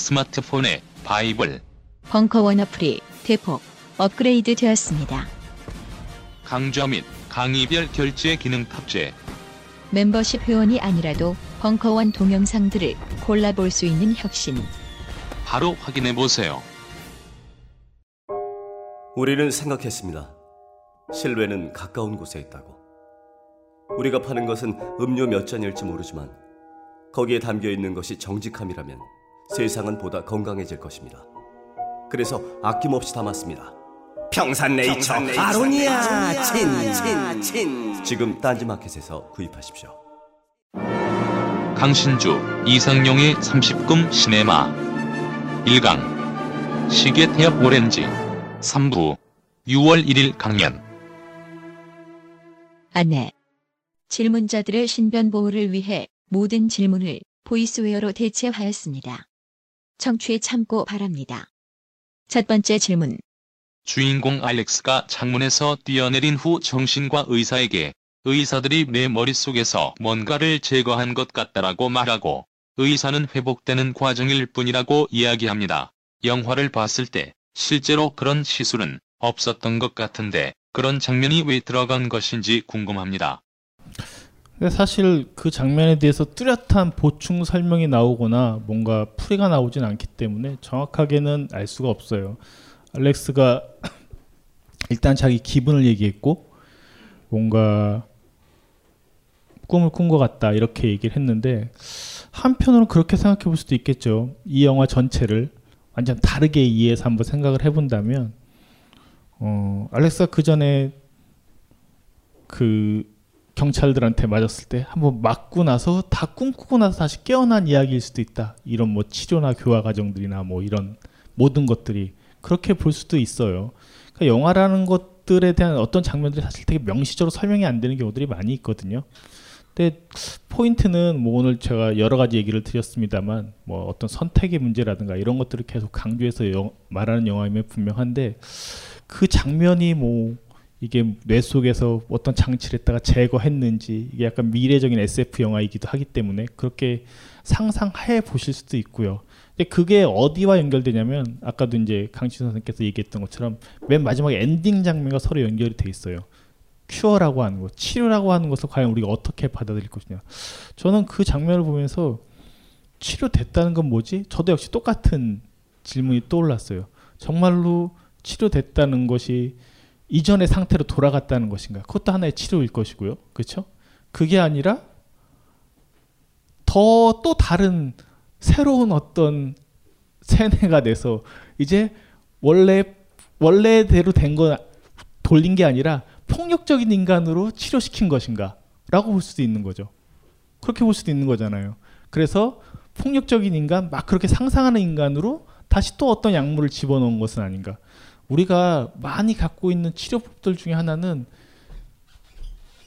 스마트폰의 바이블 벙커원 어플이 대폭 업그레이드 되었습니다. 강좌 및 강의별 결제 기능 탑재 멤버십 회원이 아니라도 벙커원 동영상들을 골라볼 수 있는 혁신. 바로 확인해 보세요. 우리는 생각했습니다. 신뢰는 가까운 곳에 있다고. 우리가 파는 것은 음료 몇 잔일지 모르지만 거기에 담겨 있는 것이 정직함이라면 세상은 보다 건강해질 것입니다. 그래서 아낌없이 담았습니다. 평산네이처, 아로니아 친친 친 지금 딴지마켓에서 구입하십시오. 강신주 이상용의 30금 시네마 1강 시계 태엽 오렌지 3부 6월 1일 강연 안내. 질문자들의 신변 보호를 위해 모든 질문을 보이스웨어로 대체하였습니다. 청취에 참고 바랍니다. 첫 번째 질문. 주인공 알렉스가 창문에서 뛰어내린 후 정신과 의사에게 의사들이 내 머릿속에서 뭔가를 제거한 것 같다라고 말하고 의사는 회복되는 과정일 뿐이라고 이야기합니다. 영화를 봤을 때 실제로 그런 시술은 없었던 것 같은데 그런 장면이 왜 들어간 것인지 궁금합니다. 사실 그 장면에 대해서 뚜렷한 보충 설명이 나오거나 뭔가 풀이가 나오진 않기 때문에 정확하게는 알 수가 없어요. 알렉스가 일단 자기 기분을 얘기했고 뭔가 꿈을 꾼 것 같다 이렇게 얘기를 했는데 한편으로 그렇게 생각해 볼 수도 있겠죠. 이 영화 전체를 완전 다르게 이해해서 한번 생각을 해본다면 어, 알렉스가 그 전에 그 경찰들한테 맞았을 때 한번 맞고 나서 다 꿈꾸고 나서 다시 깨어난 이야기일 수도 있다. 이런 뭐 치료나 교화 과정들이나 뭐 이런 모든 것들이 그렇게 볼 수도 있어요. 그러니까 영화라는 것들에 대한 어떤 장면들이 사실 되게 명시적으로 설명이 안 되는 경우들이 많이 있거든요. 근데 포인트는 뭐 오늘 제가 여러 가지 얘기를 드렸습니다만 뭐 어떤 선택의 문제라든가 이런 것들을 계속 강조해서 영, 말하는 영화임에 분명한데 그 장면이 뭐 이게 뇌 속에서 어떤 장치를 했다가 제거했는지 이게 약간 미래적인 SF 영화이기도 하기 때문에 그렇게 상상해 보실 수도 있고요. 근데 그게 어디와 연결되냐면 아까도 이제 강신주 선생님께서 얘기했던 것처럼 맨 마지막에 엔딩 장면과 서로 연결이 돼 있어요. cure라고 하는 것, 치료라고 하는 것을 과연 우리가 어떻게 받아들일 것이냐. 저는 그 장면을 보면서 치료됐다는 건 뭐지? 저도 역시 똑같은 질문이 떠올랐어요. 정말로 치료됐다는 것이 이전의 상태로 돌아갔다는 것인가? 그것도 하나의 치료일 것이고요. 그렇죠? 그게 아니라 더 또 다른 새로운 어떤 세뇌가 돼서 이제 원래 원래대로 된거 돌린 게 아니라 폭력적인 인간으로 치료시킨 것인가? 라고 볼 수도 있는 거죠. 그렇게 볼 수도 있는 거잖아요. 그래서 폭력적인 인간, 막 그렇게 상상하는 인간으로 다시 또 어떤 약물을 집어넣은 것은 아닌가. 우리가 많이 갖고 있는 치료법들 중에 하나는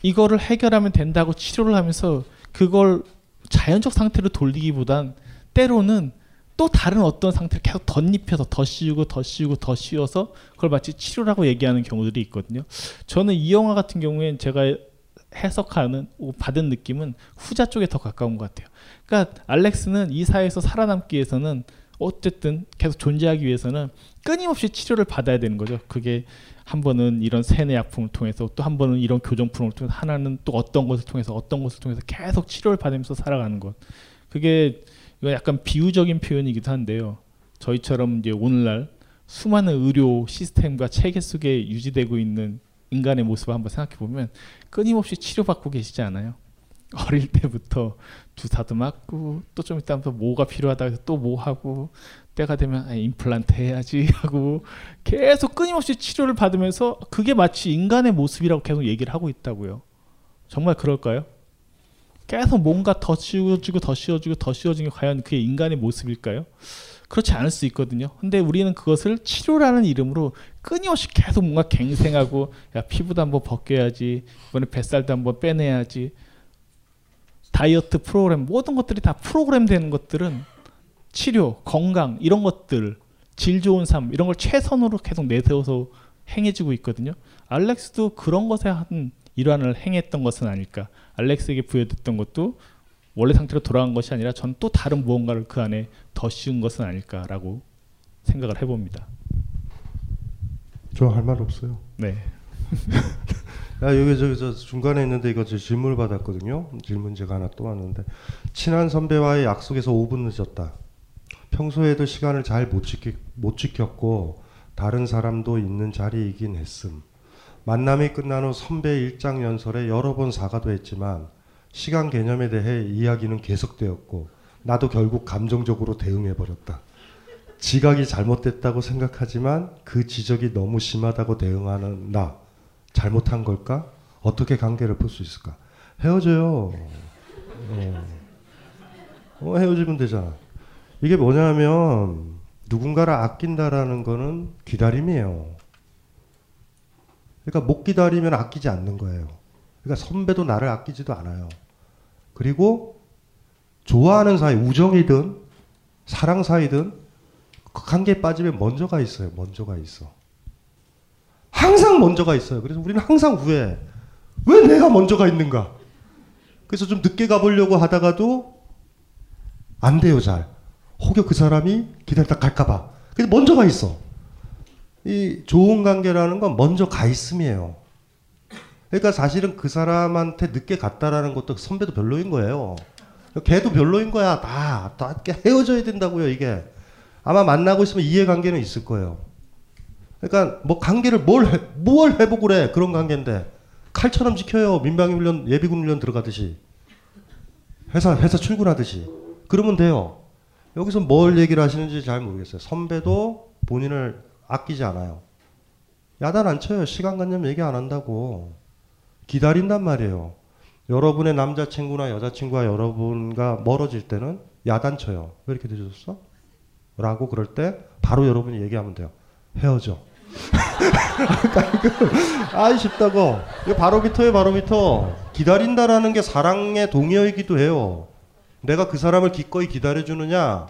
이거를 해결하면 된다고 치료를 하면서 그걸 자연적 상태로 돌리기보단 때로는 또 다른 어떤 상태를 계속 덧입혀서 더 씌우고 더 씌우고 더 씌워서 그걸 마치 치료라고 얘기하는 경우들이 있거든요. 저는 이 영화 같은 경우에는 제가 해석하는 받은 느낌은 후자 쪽에 더 가까운 것 같아요. 그러니까 알렉스는 이 사회에서 살아남기 위해서는 어쨌든 계속 존재하기 위해서는 끊임없이 치료를 받아야 되는 거죠. 그게 한 번은 이런 세뇌 약품을 통해서 또 한 번은 이런 교정품을 통해서 하나는 또 어떤 것을 통해서 어떤 것을 통해서 계속 치료를 받으면서 살아가는 것. 그게 이거 약간 비유적인 표현이기도 한데요. 저희처럼 이제 오늘날 수많은 의료 시스템과 체계 속에 유지되고 있는 인간의 모습을 한번 생각해 보면 끊임없이 치료받고 계시지 않아요? 어릴 때부터 주사도 맞고 또 좀 있다 하면 뭐가 필요하다 해서 또 뭐 하고 때가 되면 아, 임플란트 해야지 하고 계속 끊임없이 치료를 받으면서 그게 마치 인간의 모습이라고 계속 얘기를 하고 있다고요. 정말 그럴까요? 계속 뭔가 더 씌워주고 더 씌워주고 더 씌워주는 게 과연 그게 인간의 모습일까요? 그렇지 않을 수 있거든요. 근데 우리는 그것을 치료라는 이름으로 끊임없이 계속 뭔가 갱생하고 야 피부도 한번 벗겨야지 이번에 뱃살도 한번 빼내야지 다이어트 프로그램 모든 것들이 다 프로그램 되는 것들은 치료, 건강 이런 것들 질 좋은 삶 이런 걸 최선으로 계속 내세워서 행해지고 있거든요. 알렉스도 그런 것에 한 일환을 행했던 것은 아닐까. 알렉스에게 부여됐던 것도 원래 상태로 돌아간 것이 아니라 전 또 다른 무언가를 그 안에 더 씌운 것은 아닐까라고 생각을 해봅니다. 저 할 말 없어요. 네. 야 여기 저기 저 중간에 있는데 이거 저 질문을 받았거든요. 질문 제가 하나 또 왔는데 친한 선배와의 약속에서 5분 늦었다. 평소에도 시간을 잘 못 지키 못 지켰고 다른 사람도 있는 자리이긴 했음. 만남이 끝난 후 선배 일장 연설에 여러 번 사과도 했지만 시간 개념에 대해 이야기는 계속되었고 나도 결국 감정적으로 대응해 버렸다. 지각이 잘못됐다고 생각하지만 그 지적이 너무 심하다고 대응하는 나 잘못한 걸까? 어떻게 관계를 풀 수 있을까? 헤어져요. 어. 어, 헤어지면 되잖아. 이게 뭐냐면 누군가를 아낀다라는 거는 기다림이에요. 그러니까 못 기다리면 아끼지 않는 거예요. 그러니까 선배도 나를 아끼지도 않아요. 그리고 좋아하는 사이, 우정이든 사랑 사이든 그 관계에 빠지면 먼저가 있어요. 먼저가 있어. 항상 먼저가 있어요. 그래서 우리는 항상 후회해. 왜 내가 먼저가 있는가? 그래서 좀 늦게 가보려고 하다가도 안 돼요, 잘. 혹여 그 사람이 기다리다 갈까봐. 그래서 먼저 가 있어. 이 좋은 관계라는 건 먼저 가 있음이에요. 그러니까 사실은 그 사람한테 늦게 갔다라는 것도 선배도 별로인 거예요. 걔도 별로인 거야. 다, 다 헤어져야 된다고요, 이게. 아마 만나고 있으면 이해관계는 있을 거예요. 그러니까 뭐 관계를 뭘, 해, 뭘 회복을 해. 그런 관계인데. 칼처럼 지켜요. 민방위 훈련, 예비군 훈련 들어가듯이. 회사, 회사 출근하듯이. 그러면 돼요. 여기서 뭘 얘기를 하시는지 잘 모르겠어요. 선배도 본인을 아끼지 않아요. 야단 안 쳐요. 시간관념 얘기 안 한다고. 기다린단 말이에요. 여러분의 남자친구나 여자친구가 여러분과 멀어질 때는 야단 쳐요. 왜 이렇게 늦었어? 라고 그럴 때 바로 여러분이 얘기하면 돼요. 헤어져. 아이 쉽다고. 이거 바로미터에 바로미터. 기다린다라는 게 사랑의 동의어이기도 해요. 내가 그 사람을 기꺼이 기다려주느냐.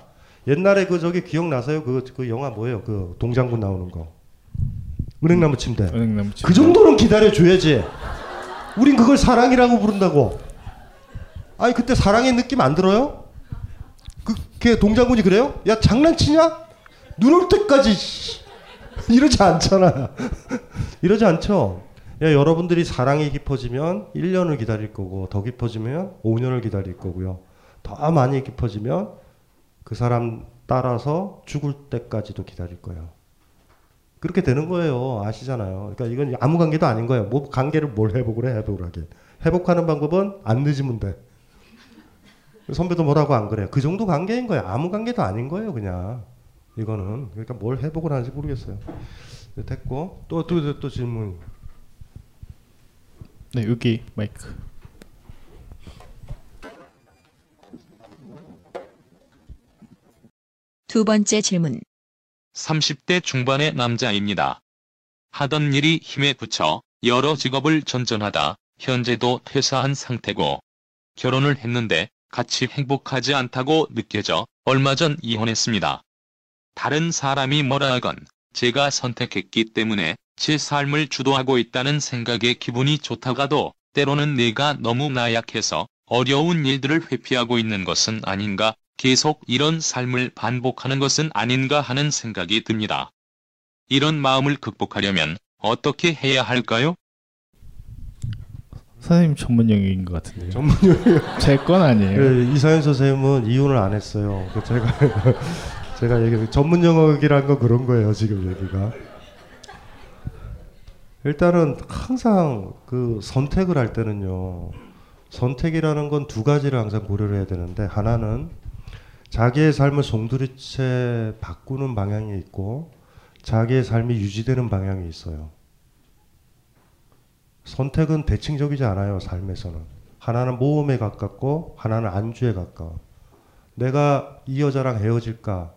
옛날에 그 저기 기억나세요? 그, 그 영화 뭐예요? 그 동장군 나오는 거. 은행나무 침대. 은행나무 그 정도는 기다려줘야지. 우린 그걸 사랑이라고 부른다고. 아니 그때 사랑의 느낌 안 들어요? 그, 걔 동장군이 그래요? 야 장난치냐? 눈 올 때까지 이러지 않잖아. 이러지 않죠. 야, 여러분들이 사랑이 깊어지면 1년을 기다릴 거고 더 깊어지면 5년을 기다릴 거고요. 더 많이 깊어지면 그 사람 따라서 죽을 때까지도 기다릴 거예요. 그렇게 되는 거예요. 아시잖아요. 그러니까 이건 아무 관계도 아닌 거예요. 뭐 관계를 뭘 회복을 해, 회복을 하게. 회복하는 방법은 안 늦으면 돼. 선배도 뭐라고 안 그래요. 그 정도 관계인 거예요. 아무 관계도 아닌 거예요, 그냥. 이거는. 그러니까 뭘 회복을 하는지 모르겠어요. 네, 됐고. 또, 또, 또, 또 질문. 네, 여기 마이크. 두 번째 질문. 30대 중반의 남자입니다. 하던 일이 힘에 부쳐 여러 직업을 전전하다 현재도 퇴사한 상태고 결혼을 했는데 같이 행복하지 않다고 느껴져 얼마 전 이혼했습니다. 다른 사람이 뭐라 하건 제가 선택했기 때문에 제 삶을 주도하고 있다는 생각에 기분이 좋다가도 때로는 내가 너무 나약해서 어려운 일들을 회피하고 있는 것은 아닌가 계속 이런 삶을 반복하는 것은 아닌가 하는 생각이 듭니다. 이런 마음을 극복하려면 어떻게 해야 할까요? 선생님 전문 영역인 것 같은데요. 전문 영역. 제 건 아니에요. 그 이사연 선생님은 이혼을 안 했어요. 그 제가 제가 얘기 전문 영역이란 건 그런 거예요. 지금 얘기가. 일단은 항상 그 선택을 할 때는요. 선택이라는 건 두 가지를 항상 고려를 해야 되는데 하나는 자기의 삶을 송두리째 바꾸는 방향이 있고 자기의 삶이 유지되는 방향이 있어요. 선택은 대칭적이지 않아요. 삶에서는 하나는 모험에 가깝고 하나는 안주에 가까워. 내가 이 여자랑 헤어질까?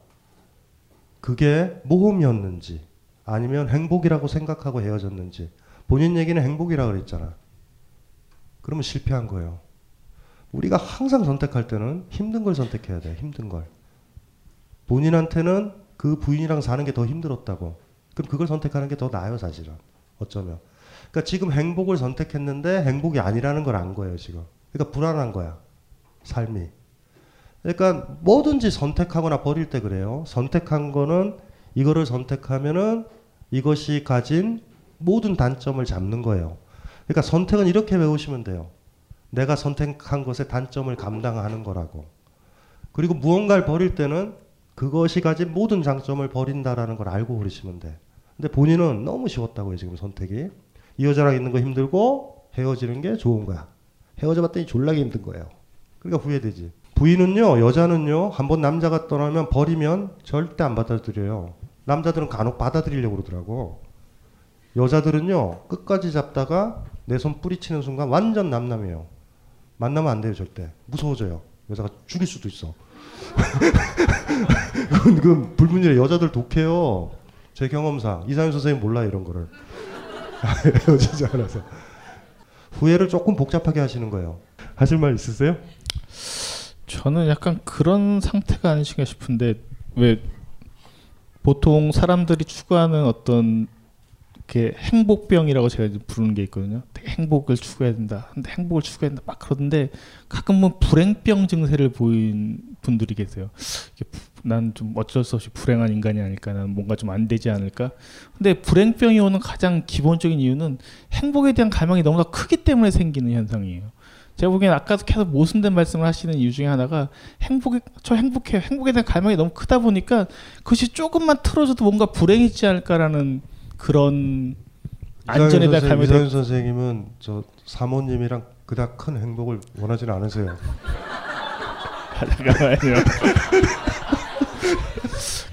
그게 모험이었는지 아니면 행복이라고 생각하고 헤어졌는지 본인 얘기는 행복이라고 그랬잖아. 그러면 실패한 거예요. 우리가 항상 선택할 때는 힘든 걸 선택해야 돼. 힘든 걸. 본인한테는 그 부인이랑 사는 게 더 힘들었다고. 그럼 그걸 선택하는 게 더 나아요, 사실은. 어쩌면. 그러니까 지금 행복을 선택했는데 행복이 아니라는 걸 안 거예요, 지금. 그러니까 불안한 거야. 삶이. 그러니까 뭐든지 선택하거나 버릴 때 그래요. 선택한 거는 이거를 선택하면은 이것이 가진 모든 단점을 잡는 거예요. 그러니까 선택은 이렇게 배우시면 돼요. 내가 선택한 것의 단점을 감당하는 거라고. 그리고 무언가를 버릴 때는 그것이 가진 모든 장점을 버린다라는 걸 알고 그러시면 돼. 근데 본인은 너무 쉬웠다고요, 지금 선택이. 이 여자랑 있는 거 힘들고 헤어지는 게 좋은 거야. 헤어져 봤더니 졸라게 힘든 거예요. 그러니까 후회되지. 부인은요, 여자는요, 한번 남자가 떠나면 버리면 절대 안 받아들여요. 남자들은 간혹 받아들이려고 그러더라고. 여자들은요, 끝까지 잡다가 내 손 뿌리치는 순간 완전 남남이에요. 만나면 안 돼요, 절대. 무서워져요. 여자가 죽일 수도 있어. 그건 불문이래. 여자들 독해요. 제 경험상. 이상현 선생님 몰라요, 이런 거를. 헤어지지 않아서. 후회를 조금 복잡하게 하시는 거예요. 하실 말 있으세요? 저는 약간 그런 상태가 아니신가 싶은데 왜 보통 사람들이 추구하는 어떤 이렇게 행복병이라고 제가 부르는 게 있거든요. 행복을 추구해야 된다. 근데 행복을 추구해야 된다. 막 그러던데 가끔 은 불행병 증세를 보인 분들이 계세요. 난 좀 어쩔 수 없이 불행한 인간이 아닐까. 난 뭔가 좀 안 되지 않을까. 근데 불행병이 오는 가장 기본적인 이유는 행복에 대한 갈망이 너무나 크기 때문에 생기는 현상이에요. 제가 보기엔 아까도 계속 모순된 말씀을 하시는 이유 중에 하나가 행복에 저 행복해요. 행복에 대한 갈망이 너무 크다 보니까 그것이 조금만 틀어져도 뭔가 불행해지지 않을까라는 그런 안전에 대한 갈망이 이상현 선생님은 저 사모님이랑 그닥 큰 행복을 원하지는 않으세요. 잠깐만요.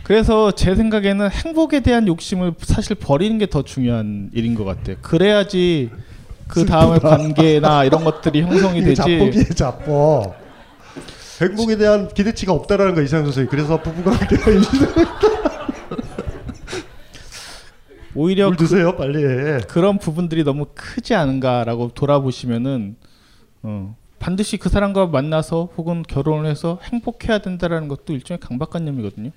그래서 제 생각에는 행복에 대한 욕심을 사실 버리는 게 더 중요한 일인 것 같아요. 그래야지 그 다음에 관계나 이런 것들이 형성이 되지. 자뻑이에요, 자뻑. 행복에 대한 기대치가 없다라는 거 이상현 선생님. 그래서 부부관계가 오히려 물 드세요, 빨리. 그, 런 부분들이 너무 크지 않은가라고 돌아보시면은 어, 반드시 그 사람과 만나서 혹은 결혼을 해서 행복해야 된다라는 것도 일종의 강박관념이거든요.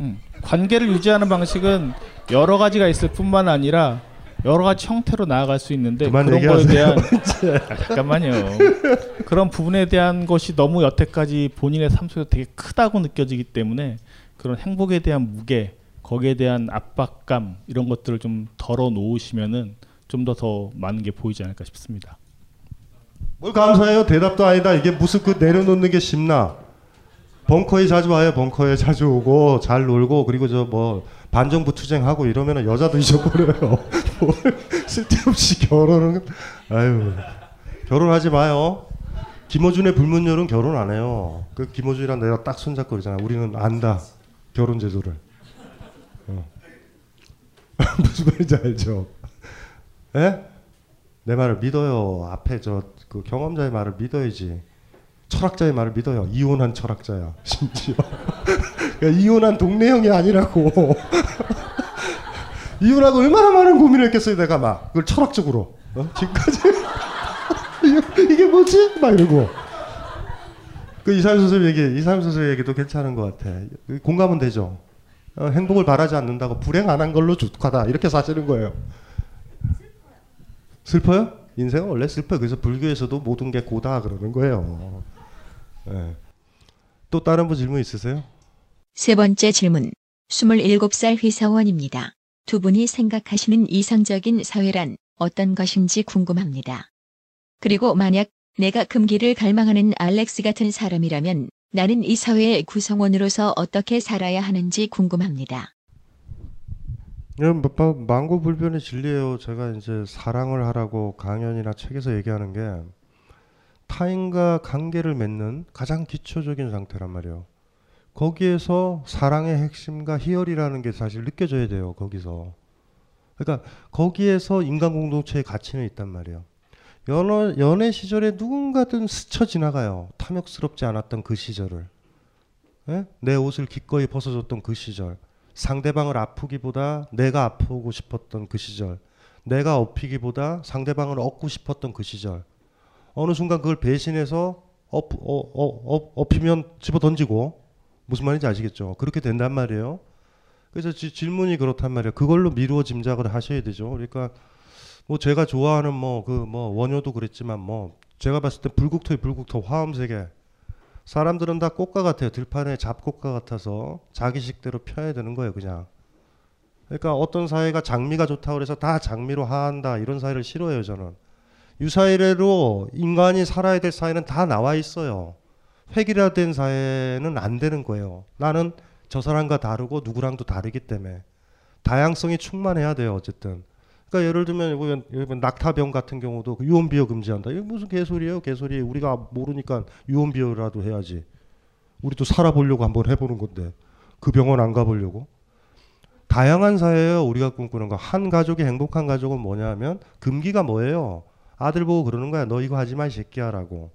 음, 관계를 유지하는 방식은 여러 가지가 있을 뿐만 아니라 여러 가지 형태로 나아갈 수 있는데 그런 거에 얘기하세요, 대한 아, 잠깐만요. 그런 부분에 대한 것이 너무 여태까지 본인의 삶 속에서 되게 크다고 느껴지기 때문에 그런 행복에 대한 무게, 거기에 대한 압박감 이런 것들을 좀 덜어 놓으시면은 좀 더 더 많은 게 보이지 않을까 싶습니다. 뭘 감사해요? 대답도 아니다. 이게 무슨 그 내려놓는 게 쉽나? 벙커에 자주 와요. 벙커에 자주 오고 잘 놀고 그리고 저 뭐 반정부 투쟁하고 이러면은 여자도 잊어버려요. 뭘 쓸데없이 결혼은 아유 결혼하지 마요. 김어준의 불문율은 결혼 안 해요. 그 김어준이랑 내가 딱 손잡고 그러잖아. 우리는 안다 결혼 제도를. 어. 무슨 말인지 알죠? 예? 내 말을 믿어요. 앞에 저 그 경험자의 말을 믿어야지. 철학자의 말을 믿어요. 이혼한 철학자야. 심지어 그러니까 이혼한 동네 형이 아니라고. 이혼하고 얼마나 많은 고민을 했겠어요. 내가 막 그걸 철학적으로 어? 지금까지 이게- 뭐지? 막 이러고. 그 이상현 선생님 얘기, 이상현 선생님 얘기도 괜찮은 것 같아. 공감은 되죠. 어, 행복을 바라지 않는다고 불행 안 한 걸로 족하다 이렇게 사시는 거예요. 슬퍼요? 인생은 원래 슬퍼요. 그래서 불교에서도 모든 게 고다 그러는 거예요. 예. 또 다른 분 질문 있으세요? 세 번째 질문. 27살 회사원입니다. 두 분이 생각하시는 이상적인 사회란 어떤 것인지 궁금합니다. 그리고 만약 내가 금기를 갈망하는 알렉스 같은 사람이라면 나는 이 사회의 구성원으로서 어떻게 살아야 하는지 궁금합니다. 이건 뭐, 뭐, 망고불변의 진리예요. 제가 이제 사랑을 하라고 강연이나 책에서 얘기하는 게 타인과 관계를 맺는 가장 기초적인 상태란 말이에요. 거기에서 사랑의 핵심과 희열이라는 게 사실 느껴져야 돼요. 거기서. 그러니까 거기에서 인간 공동체의 가치는 있단 말이에요. 연애, 연애 시절에 누군가든 스쳐 지나가요. 탐욕스럽지 않았던 그 시절을. 예? 내 옷을 기꺼이 벗어줬던 그 시절. 상대방을 아프기보다 내가 아프고 싶었던 그 시절. 내가 업히기보다 상대방을 업고 싶었던 그 시절. 어느 순간 그걸 배신해서 업, 어, 어, 업, 업히면 집어 던지고 무슨 말인지 아시겠죠? 그렇게 된단 말이에요. 그래서 지, 질문이 그렇단 말이에요. 그걸로 미루어 짐작을 하셔야 되죠. 그러니까 뭐 제가 좋아하는 뭐그 뭐 원효도 그랬지만 뭐 제가 봤을 때 불국토의 불국토 화엄 세계 사람들은 다 꽃가 같아요. 들판에 잡꽃가 같아서 자기식대로 펴야 되는 거예요, 그냥. 그러니까 어떤 사회가 장미가 좋다고 그래서 다 장미로 하한다 이런 사회를 싫어해요, 저는. 유사이래로 인간이 살아야 될 사회는 다 나와 있어요. 획일화된 사회는 안 되는 거예요. 나는 저 사람과 다르고 누구랑도 다르기 때문에 다양성이 충만해야 돼요, 어쨌든. 그러니까 예를 들면 이번, 이번 낙타병 같은 경우도 그 유언 비어 금지한다. 이게 무슨 개소리예요? 개소리. 우리가 모르니까 유언 비어라도 해야지. 우리도 살아보려고 한번 해보는 건데 그 병원 안 가보려고. 다양한 사회예요. 우리가 꿈꾸는 거. 한 가족의 행복한 가족은 뭐냐면 금기가 뭐예요? 아들 보고 그러는 거야. 너 이거 하지 마, 이 새끼야라고.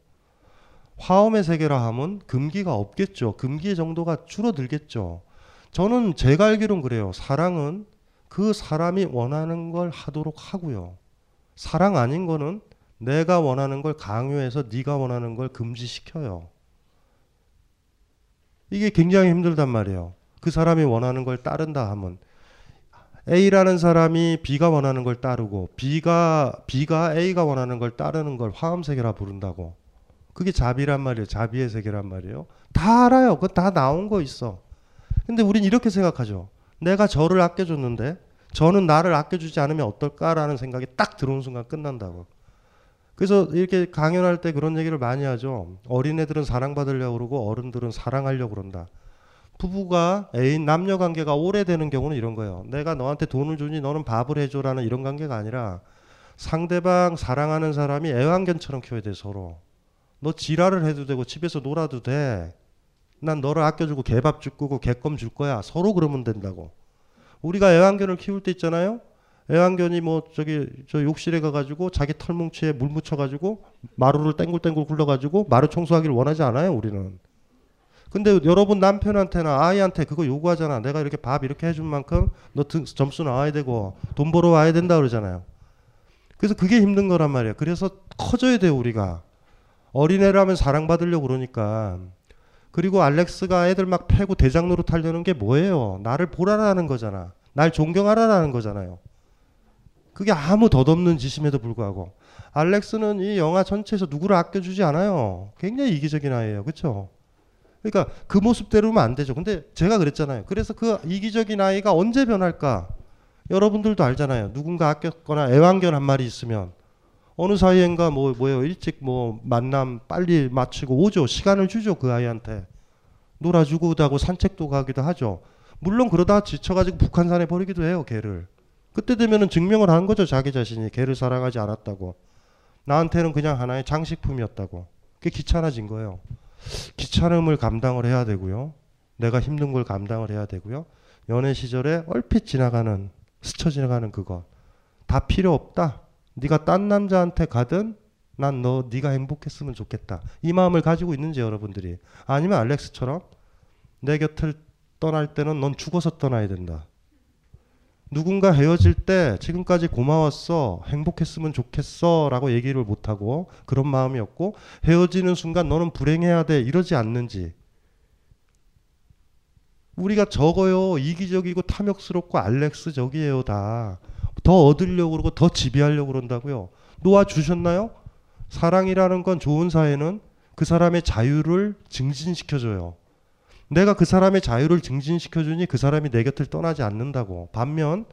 화엄의 세계라 하면 금기가 없겠죠. 금기의 정도가 줄어들겠죠. 저는 제가 알기론 그래요. 사랑은 그 사람이 원하는 걸 하도록 하고요. 사랑 아닌 거는 내가 원하는 걸 강요해서 네가 원하는 걸 금지시켜요. 이게 굉장히 힘들단 말이에요. 그 사람이 원하는 걸 따른다 하면 A라는 사람이 B가 원하는 걸 따르고 B가 B가 A가 원하는 걸 따르는 걸 화음 세계라 부른다고. 그게 자비란 말이에요. 자비의 세계란 말이에요. 다 알아요. 그거 다 나온 거 있어. 근데 우린 이렇게 생각하죠. 내가 저를 아껴줬는데 저는 나를 아껴주지 않으면 어떨까라는 생각이 딱 들어온 순간 끝난다고. 그래서 이렇게 강연할 때 그런 얘기를 많이 하죠. 어린애들은 사랑받으려고 그러고 어른들은 사랑하려고 그런다. 부부가 애인 남녀 관계가 오래되는 경우는 이런 거예요. 내가 너한테 돈을 주니 너는 밥을 해줘라는 이런 관계가 아니라 상대방 사랑하는 사람이 애완견처럼 키워야 돼 서로. 너 지랄을 해도 되고 집에서 놀아도 돼. 난 너를 아껴주고 개밥 줄 거고 개껌 줄 거야. 서로 그러면 된다고. 우리가 애완견을 키울 때 있잖아요. 애완견이 뭐 저기 저 욕실에 가가지고 자기 털뭉치에 물 묻혀가지고 마루를 땡굴땡굴 굴러가지고 마루 청소하기를 원하지 않아요. 우리는. 근데 여러분 남편한테나 아이한테 그거 요구하잖아. 내가 이렇게 밥 이렇게 해준 만큼 너 등, 점수 나와야 되고 돈 벌어 와야 된다 그러잖아요. 그래서 그게 힘든 거란 말이에요. 그래서 커져야 돼요 우리가. 어린애라면 사랑받으려고 그러니까. 그리고 알렉스가 애들 막 패고 대장 노릇 하려는 게 뭐예요? 나를 보라라는 거잖아. 날 존경하라라는 거잖아요. 그게 아무 덧없는 짓임에도 불구하고 알렉스는 이 영화 전체에서 누구를 아껴주지 않아요. 굉장히 이기적인 아이예요. 그렇죠? 그러니까 그 모습대로면 안 되죠. 근데 제가 그랬잖아요. 그래서 그 이기적인 아이가 언제 변할까? 여러분들도 알잖아요. 누군가 아꼈거나 애완견 한 마리 있으면 어느 사이엔가 뭐 뭐예요? 일찍 뭐 만남 빨리 마치고 오죠. 시간을 주죠 그 아이한테. 놀아주고 하고 산책도 가기도 하죠. 물론 그러다 지쳐가지고 북한산에 버리기도 해요 개를. 그때 되면은 증명을 하는 거죠 자기 자신이. 개를 사랑하지 않았다고. 나한테는 그냥 하나의 장식품이었다고. 그게 귀찮아진 거예요. 귀찮음을 감당을 해야 되고요. 내가 힘든 걸 감당을 해야 되고요. 연애 시절에 얼핏 지나가는 스쳐 지나가는 그거 다 필요 없다 네가 딴 남자한테 가든 난 너 네가 행복했으면 좋겠다. 이 마음을 가지고 있는지 여러분들이 아니면 알렉스처럼 내 곁을 떠날 때는 넌 죽어서 떠나야 된다. 누군가 헤어질 때 지금까지 고마웠어 행복했으면 좋겠어 라고 얘기를 못하고 그런 마음이었고 헤어지는 순간 너는 불행해야 돼 이러지 않는지 우리가 적어요 이기적이고 탐욕스럽고 알렉스적이에요 다 더 얻으려고 그러고 더 지배하려고 그런다고요. 놓아 주셨나요? 사랑이라는 건 좋은 사회는 그 사람의 자유를 증진시켜줘요. 내가 그 사람의 자유를 증진시켜주니 그 사람이 내 곁을 떠나지 않는다고. 반면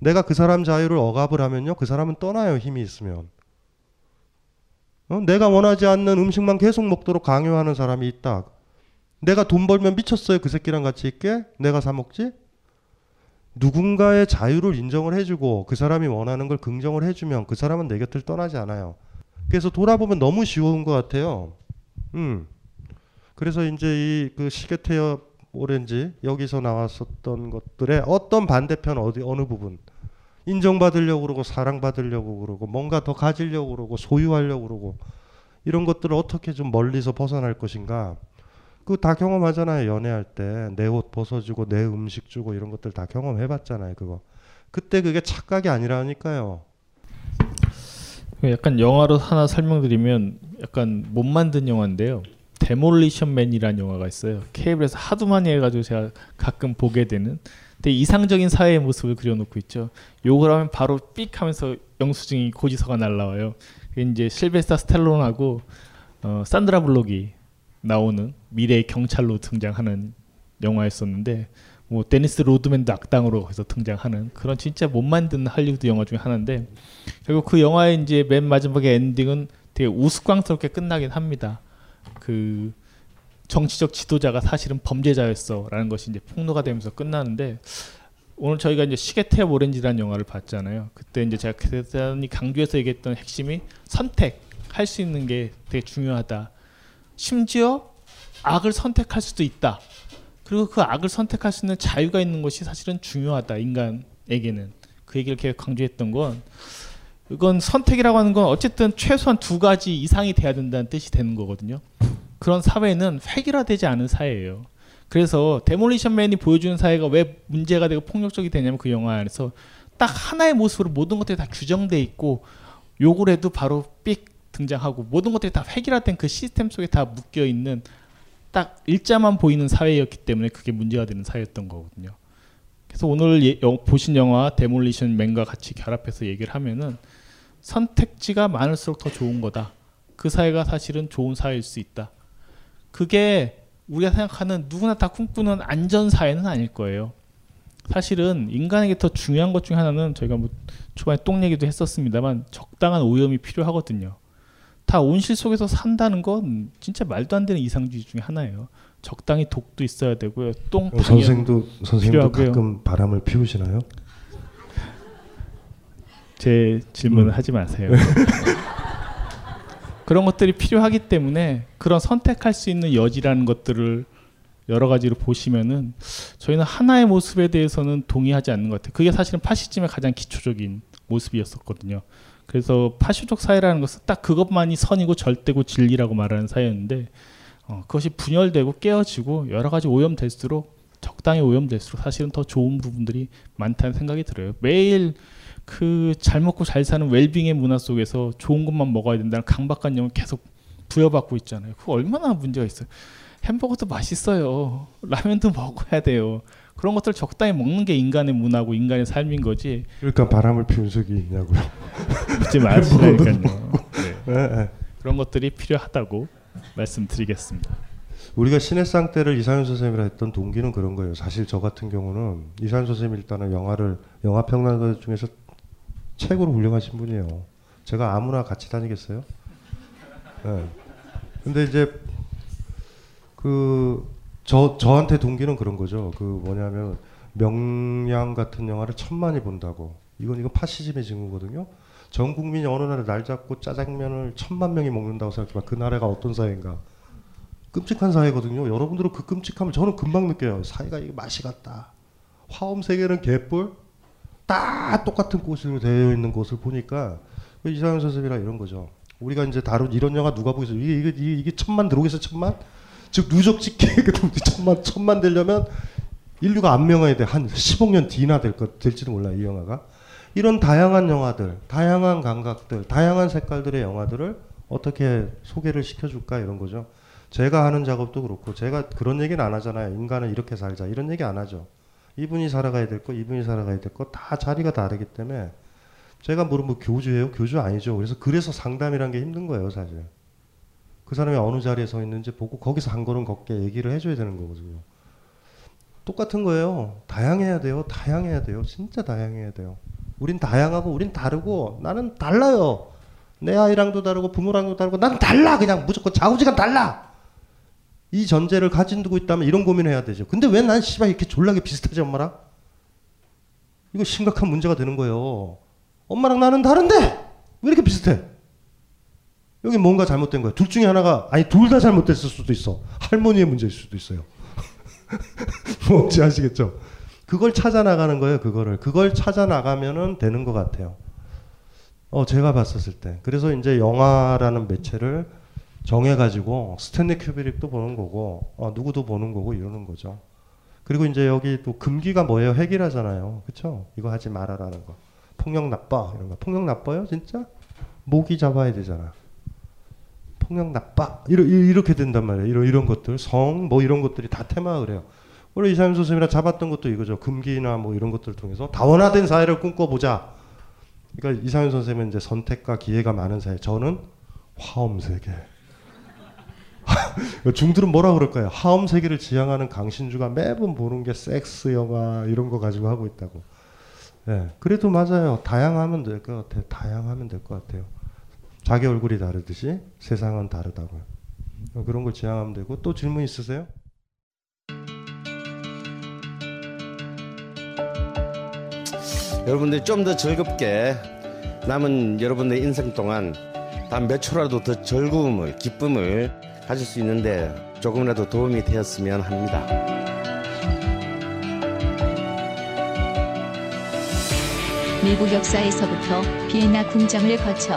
내가 그 사람 자유를 억압을 하면요. 그 사람은 떠나요. 힘이 있으면. 어? 내가 원하지 않는 음식만 계속 먹도록 강요하는 사람이 있다. 내가 돈 벌면 미쳤어요. 그 새끼랑 같이 있게? 내가 사 먹지? 누군가의 자유를 인정을 해주고 그 사람이 원하는 걸 긍정을 해주면 그 사람은 내 곁을 떠나지 않아요. 그래서 돌아보면 너무 쉬운 것 같아요. 음. 그래서 이제 이 그 시계태엽 오렌지 여기서 나왔었던 것들의 어떤 반대편 어디 어느 부분 인정받으려고 그러고 사랑받으려고 그러고 뭔가 더 가지려고 그러고 소유하려고 그러고 이런 것들을 어떻게 좀 멀리서 벗어날 것인가 그 다 경험하잖아요 연애할 때 내 옷 벗어주고 내 음식 주고 이런 것들 다 경험해봤잖아요 그거 그때 그게 착각이 아니라니까요 약간 영화로 하나 설명드리면 약간 못 만든 영화인데요. Demolition Man이라는 영화가 있어요. 케이블에서 하도 많이 해가지고 제가 가끔 보게 되는. 근데 이상적인 사회의 모습을 그려놓고 있죠. 욕을 하면 바로 삑 하면서 영수증이 고지서가 날라와요. 이제 실베스타 스텔론하고 어, 산드라 블록이 나오는 미래의 경찰로 등장하는 영화였었는데 뭐 데니스 로드맨도 악당으로 해서 등장하는 그런 진짜 못 만든 할리우드 영화 중에 하나인데 결국 그 영화의 이제 맨 마지막에 엔딩은 되게 우스꽝스럽게 끝나긴 합니다. 그 정치적 지도자가 사실은 범죄자였어라는 것이 이제 폭로가 되면서 끝나는데 오늘 저희가 이제 시계탭 오렌지라는 영화를 봤잖아요. 그때 이제 제가 대단히 강조해서 얘기했던 핵심이 선택할 수 있는 게 되게 중요하다. 심지어 악을 선택할 수도 있다. 그리고 그 악을 선택할 수 있는 자유가 있는 것이 사실은 중요하다 인간에게는 그 얘기를 계속 강조했던 건 이건 선택이라고 하는 건 어쨌든 최소한 두 가지 이상이 돼야 된다는 뜻이 되는 거거든요. 그런 사회는 획일화되지 않은 사회예요. 그래서 데몰리션 맨이 보여주는 사회가 왜 문제가 되고 폭력적이 되냐면 그 영화 안에서 딱 하나의 모습으로 모든 것들이 다 규정돼 있고 욕을 해도 바로 삑 등장하고 모든 것들이 다 획일화된 그 시스템 속에 다 묶여 있는 딱 일자만 보이는 사회였기 때문에 그게 문제가 되는 사회였던 거거든요. 그래서 오늘 예, 영, 보신 영화 데몰리션 맨과 같이 결합해서 얘기를 하면은 선택지가 많을수록 더 좋은 거다. 그 사회가 사실은 좋은 사회일 수 있다. 그게 우리가 생각하는 누구나 다 꿈꾸는 안전 사회는 아닐 거예요. 사실은 인간에게 더 중요한 것 중에 하나는 저희가 뭐 초반에 똥 얘기도 했었습니다만 적당한 오염이 필요하거든요. 다 온실 속에서 산다는 건 진짜 말도 안 되는 이상주의 중에 하나예요. 적당히 독도 있어야 되고요. 똥 어, 선생도 선생님도 필요하고요. 가끔 바람을 피우시나요? 제 질문을 음. 하지 마세요. 그런 것들이 필요하기 때문에 그런 선택할 수 있는 여지라는 것들을 여러 가지로 보시면은 저희는 하나의 모습에 대해서는 동의하지 않는 것 같아요. 그게 사실은 파시즘의 가장 기초적인 모습이었었거든요. 그래서 파시적 사회라는 것은 딱 그것만이 선이고 절대고 진리라고 말하는 사회였는데 어, 그것이 분열되고 깨어지고 여러 가지 오염될수록 적당히 오염될수록 사실은 더 좋은 부분들이 많다는 생각이 들어요. 매일 그 잘 먹고 잘 사는 웰빙의 문화 속에서 좋은 것만 먹어야 된다는 강박관념을 계속 부여받고 있잖아요. 그거 얼마나 문제가 있어요. 햄버거도 맛있어요. 라면도 먹어야 돼요. 그런 것들 적당히 먹는 게 인간의 문화고 인간의 삶인 거지. 그러니까 바람을 피운 적이 있냐고요. 묻지 마시라니까요. 네. 예, 예. 그런 것들이 필요하다고 말씀드리겠습니다. 우리가 신해상 때를 이상현 선생님이라 했던 동기는 그런 거예요. 사실 저 같은 경우는 이상현 선생님 일단은 영화를 영화 평론가 중에서 최고로 훌륭하신 분이에요. 제가 아무나 같이 다니겠어요? 예. 근데 이제 그 저 저한테 동기는 그런 거죠. 그 뭐냐면 명량 같은 영화를 천만이 본다고. 이건 이건 파시즘의 징후거든요. 전 국민이 어느 날에 날 잡고 짜장면을 천만 명이 먹는다고 생각해봐. 그 나라가 어떤 사회인가. 끔찍한 사회거든요. 여러분들은 그 끔찍함을 저는 금방 느껴요. 사회가 이게 맛이 같다. 화엄 세계는 개뿔 다 똑같은 꽃으로 되어 있는 것을 보니까 그 이상현 선생님이랑 이런 거죠. 우리가 이제 다룬 이런 영화 누가 보겠어? 이게 이게, 이게 천만 들어오겠어 천만? 즉 누적 집계 천만 천만 되려면 인류가 안명해야 돼. 한 10억 년 뒤나 될 것 될지도 몰라 이 영화가. 이런 다양한 영화들, 다양한 감각들, 다양한 색깔들의 영화들을 어떻게 소개를 시켜줄까 이런 거죠. 제가 하는 작업도 그렇고 제가 그런 얘기는 안 하잖아요. 인간은 이렇게 살자 이런 얘기 안 하죠. 이분이 살아가야 될 거, 이분이 살아가야 될 거 다 자리가 다르기 때문에 제가 뭐 교주예요? 교주 아니죠. 그래서 그래서 상담이란 게 힘든 거예요, 사실. 그 사람이 어느 자리에 서 있는지 보고 거기서 한 걸음 걷게 얘기를 해줘야 되는 거거든요. 똑같은 거예요. 다양해야 돼요. 다양해야 돼요. 진짜 다양해야 돼요. 우린 다양하고 우린 다르고 나는 달라요. 내 아이랑도 다르고 부모랑도 다르고 난 달라 그냥 무조건 좌우지간 달라. 이 전제를 가진 두고 있다면 이런 고민을 해야 되죠. 근데 왜 난 씨발 이렇게 졸라게 비슷하지 엄마랑? 이거 심각한 문제가 되는 거예요. 엄마랑 나는 다른데 왜 이렇게 비슷해? 여기 뭔가 잘못된 거야. 둘 중에 하나가 아니 둘 다 잘못됐을 수도 있어. 할머니의 문제일 수도 있어요. 뭔지 아시겠죠? 그걸 찾아 나가는 거예요. 그거를 그걸 찾아 나가면은 되는 것 같아요. 어 제가 봤었을 때 그래서 이제 영화라는 매체를 정해가지고 스탠리 큐브릭도 보는 거고 어, 누구도 보는 거고 이러는 거죠. 그리고 이제 여기 또 금기가 뭐예요? 핵이라잖아요. 그렇죠? 이거 하지 말아라는 거. 폭력 나빠 이런 거. 폭력 나빠요? 진짜? 모기 잡아야 되잖아. 폭력 나빠 이러, 이렇게 된단 말이에요. 이런 이런 것들 성 뭐 이런 것들이 다 테마가 그래요. 원래 이사임 선생님이랑 잡았던 것도 이거죠. 금기나 뭐 이런 것들을 통해서 다원화된 사회를 꿈꿔보자. 그러니까 이사임 선생님은 이제 선택과 기회가 많은 사회. 저는 화엄 세계. 중들은 뭐라 그럴까요? 하엄 세계를 지향하는 강신주가 매번 보는 게 섹스 영화 이런 거 가지고 하고 있다고. 예, 그래도 맞아요. 다양하면 될 것 같아요. 다양하면 될 것 같아요. 자기 얼굴이 다르듯이 세상은 다르다고요. 어, 그런 걸 지향하면 되고 또 질문 있으세요? 여러분들이 좀더 즐겁게 남은 여러분의 인생 동안 단 몇 초라도 더 즐거움을 기쁨을 가질 수 있는데 조금이라도 도움이 되었으면 합니다. 미국 역사에서부터 비엔나 궁정을 거쳐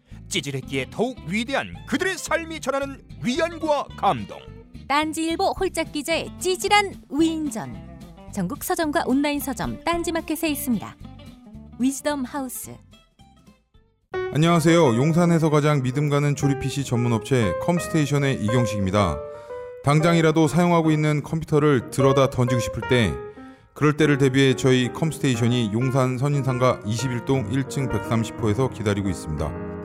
찌질했기에 더욱 위대한 그들의 삶이 전하는 위안과 감동. 딴지일보 홀짝 기자의 찌질한 위인전. 전국 서점과 온라인 서점 딴지마켓에 있습니다. 위즈덤 하우스. 안녕하세요. 용산에서 가장 믿음 가는 조립 PC 전문 업체 컴스테이션의 이경식입니다. 당장이라도 사용하고 있는 컴퓨터를 들어다 던지고 싶을 때 그럴 때를 대비해 저희 컴스테이션이 용산 선인상가 21동 1층 130호에서 기다리고 있습니다.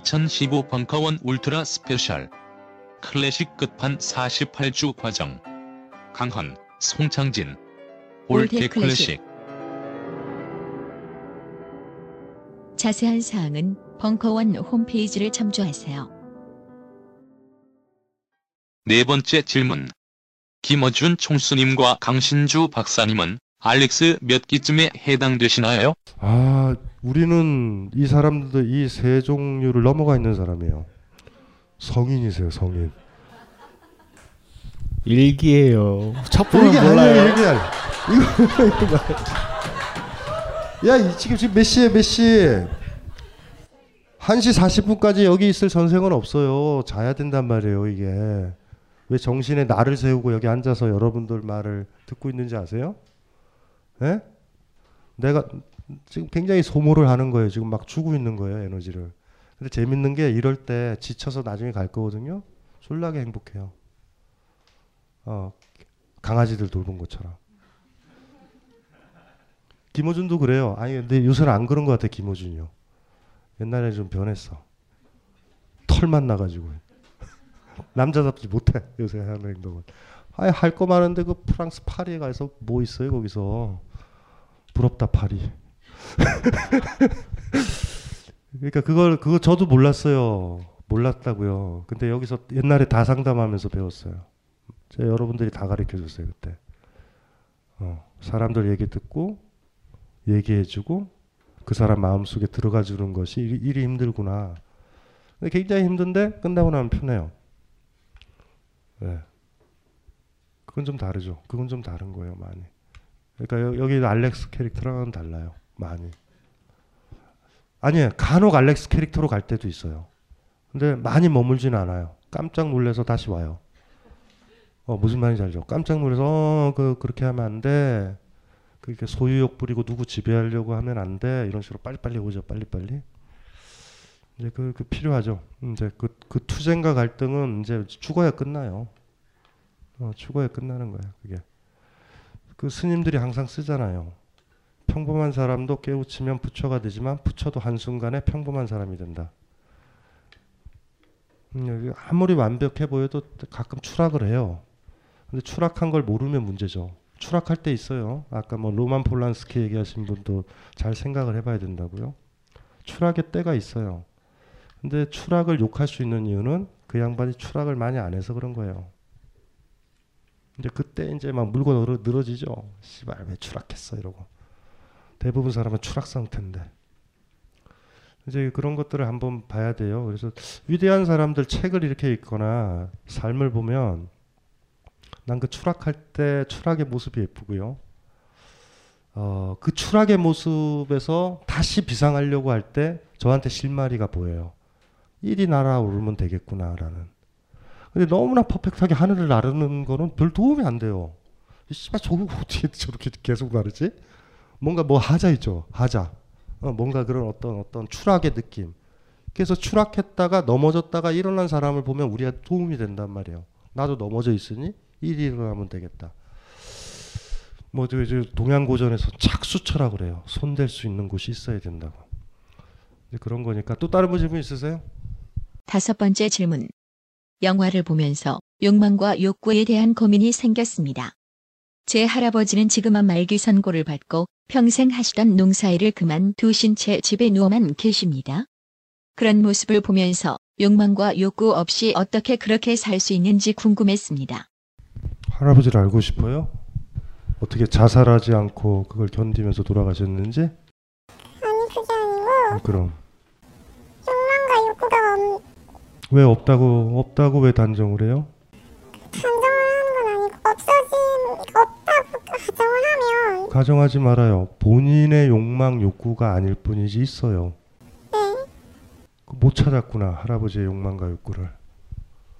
(2015) 벙커원 울트라 스페셜 클래식 끝판 48주 과정 강헌, 송창진 올드 클래식 자세한 사항은 벙커원 홈페이지를 참조하세요. 네 번째 질문. 김어준 총수님과 강신주 박사님은 알렉스 몇 기쯤에 해당되시나요? 아, 우리는 이 사람들도 이세 종류를 넘어가 있는 사람이에요. 성인이세요, 성인. 일기예요. 첫 이게 보면 몰라요. 이게 아니에요. 이거. 야, 이 지금 지금 몇 시에 몇 시? 1시 40분까지 여기 있을 선생은 없어요. 자야 된단 말이에요, 이게. 왜 정신에 나를 세우고 여기 앉아서 여러분들 말을 듣고 있는지 아세요? 예? 내가 지금 굉장히 소모를 하는 거예요. 지금 막 주고 있는 거예요, 에너지를. 근데 재밌는 게 이럴 때 지쳐서 나중에 갈 거거든요. 졸라게 행복해요. 어, 강아지들 돌본 것처럼. 김호준도 그래요. 아니 근데 요새는 안 그런 것 같아 김호준이요. 옛날에 좀 변했어. 털만 나가지고 남자답지 못해 요새 하는 행동은. 아예 할 거 많은데 그 프랑스 파리에 가서 뭐 있어요 거기서 부럽다 파리. 그러니까 그걸 그거 저도 몰랐어요. 몰랐다고요. 근데 여기서 옛날에 다 상담하면서 배웠어요. 제 여러분들이 다 가르쳐 줬어요 그때. 어, 사람들 얘기 듣고 얘기해주고 그 사람 마음 속에 들어가 주는 것이 일이, 일이 힘들구나. 근데 굉장히 힘든데 끝나고 나면 편해요. 네. 그건 좀 다르죠. 그건 좀 다른 거예요, 많이. 그러니까 여, 기 알렉스 캐릭터랑은 달라요, 많이. 아니에요. 간혹 알렉스 캐릭터로 갈 때도 있어요. 근데 많이 머물진 않아요. 깜짝 놀래서 다시 와요. 어, 무슨 말인지 알죠? 깜짝 놀라서 어, 그 그렇게 하면 안 돼. 그렇게 소유욕 부리고 누구 지배하려고 하면 안 돼. 이런 식으로 빨리빨리 오죠. 빨리빨리. 이제 그, 그 필요하죠. 이제 그, 그 투쟁과 갈등은 이제 죽어야 끝나요. 어, 죽어야 끝나는 거예요. 그게. 그 스님들이 항상 쓰잖아요. 평범한 사람도 깨우치면 부처가 되지만 부처도 한순간에 평범한 사람이 된다. 음, 아무리 완벽해 보여도 가끔 추락을 해요. 근데 추락한 걸 모르면 문제죠. 추락할 때 있어요. 아까 뭐 로만 폴란스키 얘기하신 분도 잘 생각을 해봐야 된다고요. 추락의 때가 있어요. 근데 추락을 욕할 수 있는 이유는 그 양반이 추락을 많이 안 해서 그런 거예요. 이제 그때 이제 막 물고 늘어, 늘어지죠. 씨발 왜 추락했어 이러고. 대부분 사람은 추락 상태인데. 이제 그런 것들을 한번 봐야 돼요. 그래서 위대한 사람들 책을 이렇게 읽거나 삶을 보면 난 그 추락할 때 추락의 모습이 예쁘고요. 어, 그 추락의 모습에서 다시 비상하려고 할 때 저한테 실마리가 보여요. 일이 날아오르면 되겠구나라는. 근데 너무나 퍼펙트하게 하늘을 나르는 거는 별 도움이 안 돼요. 씨발 저거 어떻게 저렇게 계속 나르지? 뭔가 뭐 하자 있죠. 하자. 어, 뭔가 그런 어떤 어떤 추락의 느낌. 그래서 추락했다가 넘어졌다가 일어난 사람을 보면 우리가 도움이 된단 말이에요. 나도 넘어져 있으니 일이 일어나면 되겠다. 뭐 동양고전에서 착수처라 그래요. 손댈 수 있는 곳이 있어야 된다고. 그런 거니까 또 다른 분 질문 있으세요? 다섯 번째 질문. 영화를 보면서 욕망과 욕구에 대한 고민이 생겼습니다. 제 할아버지는 지금은 말기 선고를 받고 평생 하시던 농사일을 그만두신 채 집에 누워만 계십니다. 그런 모습을 보면서 욕망과 욕구 없이 어떻게 그렇게 살 수 있는지 궁금했습니다. 할아버지를 알고 싶어요? 어떻게 자살하지 않고 그걸 견디면서 돌아가셨는지? 아니 그게 아니고 그럼 욕망과 욕구가 없... 왜 없다고 없다고 왜 단정을 해요? 아니고 없어진 없다고 가정을 하면 가정하지 말아요. 본인의 욕망 욕구가 아닐 뿐이지 있어요. 네 못 찾았구나 할아버지의 욕망과 욕구를.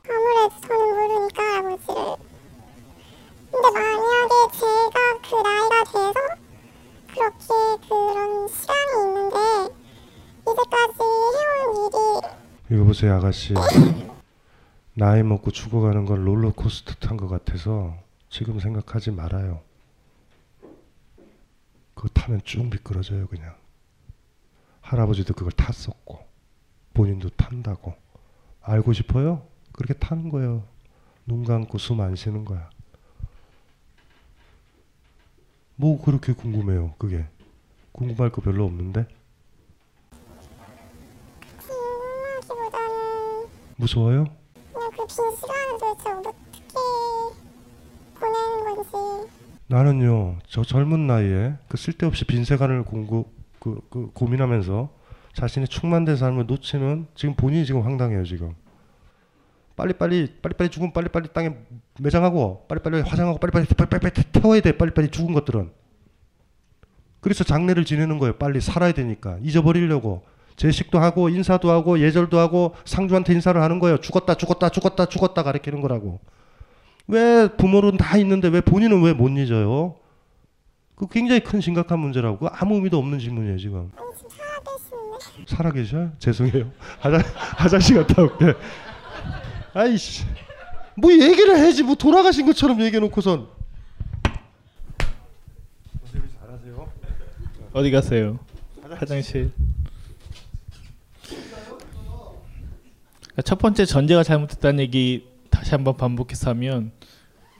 아무래도 저는 모르니까 할아버지를 근데 만약에 제가 그 나이가 돼서 그렇게 그런 시간이 있는데 이제까지 해온 일이 이거 보세요 아가씨. 나이 먹고 죽어가는 건 롤러코스터 탄 것 같아서 지금 생각하지 말아요. 그거 타면 쭉 미끄러져요 그냥. 할아버지도 그걸 탔었고 본인도 탄다고. 알고 싶어요? 그렇게 타는 거예요. 눈 감고 숨 안 쉬는 거야. 뭐 그렇게 궁금해요 그게. 궁금할 거 별로 없는데? 무서워요? 그냥 그빈 시간을 도대체 어떻게 보내는 건지. 나는요 저 젊은 나이에 그 쓸데없이 빈 세간을 공부 그, 그 고민하면서 자신의 충만된 삶을 놓치는 지금 본인이 지금 황당해요 지금. 빨리빨리 빨리빨리 죽으면 빨리빨리 땅에 매장하고 빨리빨리 화장하고 빨리빨리 빨리빨리 태워야 돼 빨리빨리 죽은 것들은. 그래서 장례를 지내는 거예요 빨리. 살아야 되니까. 잊어버리려고 제식도 하고 인사도 하고 예절도 하고 상주한테 인사를 하는 거예요 죽었다 죽었다 죽었다 죽었다 가리키는 거라고 왜 부모는 다 있는데 왜 본인은 왜 못 잊어요? 그 굉장히 큰 심각한 문제라고. 그 아무 의미도 없는 질문이에요 지금. 살아계셔요? 죄송해요. 화장 화장실 갔다 올게. 아이씨. 뭐 얘기를 해야지 뭐 돌아가신 것처럼 얘기해 놓고선. 선생님 잘하세요. 어디 가세요? 화장실. 그러니까 첫 번째 전제가 잘못됐다는 얘기 다시 한번 반복해서 하면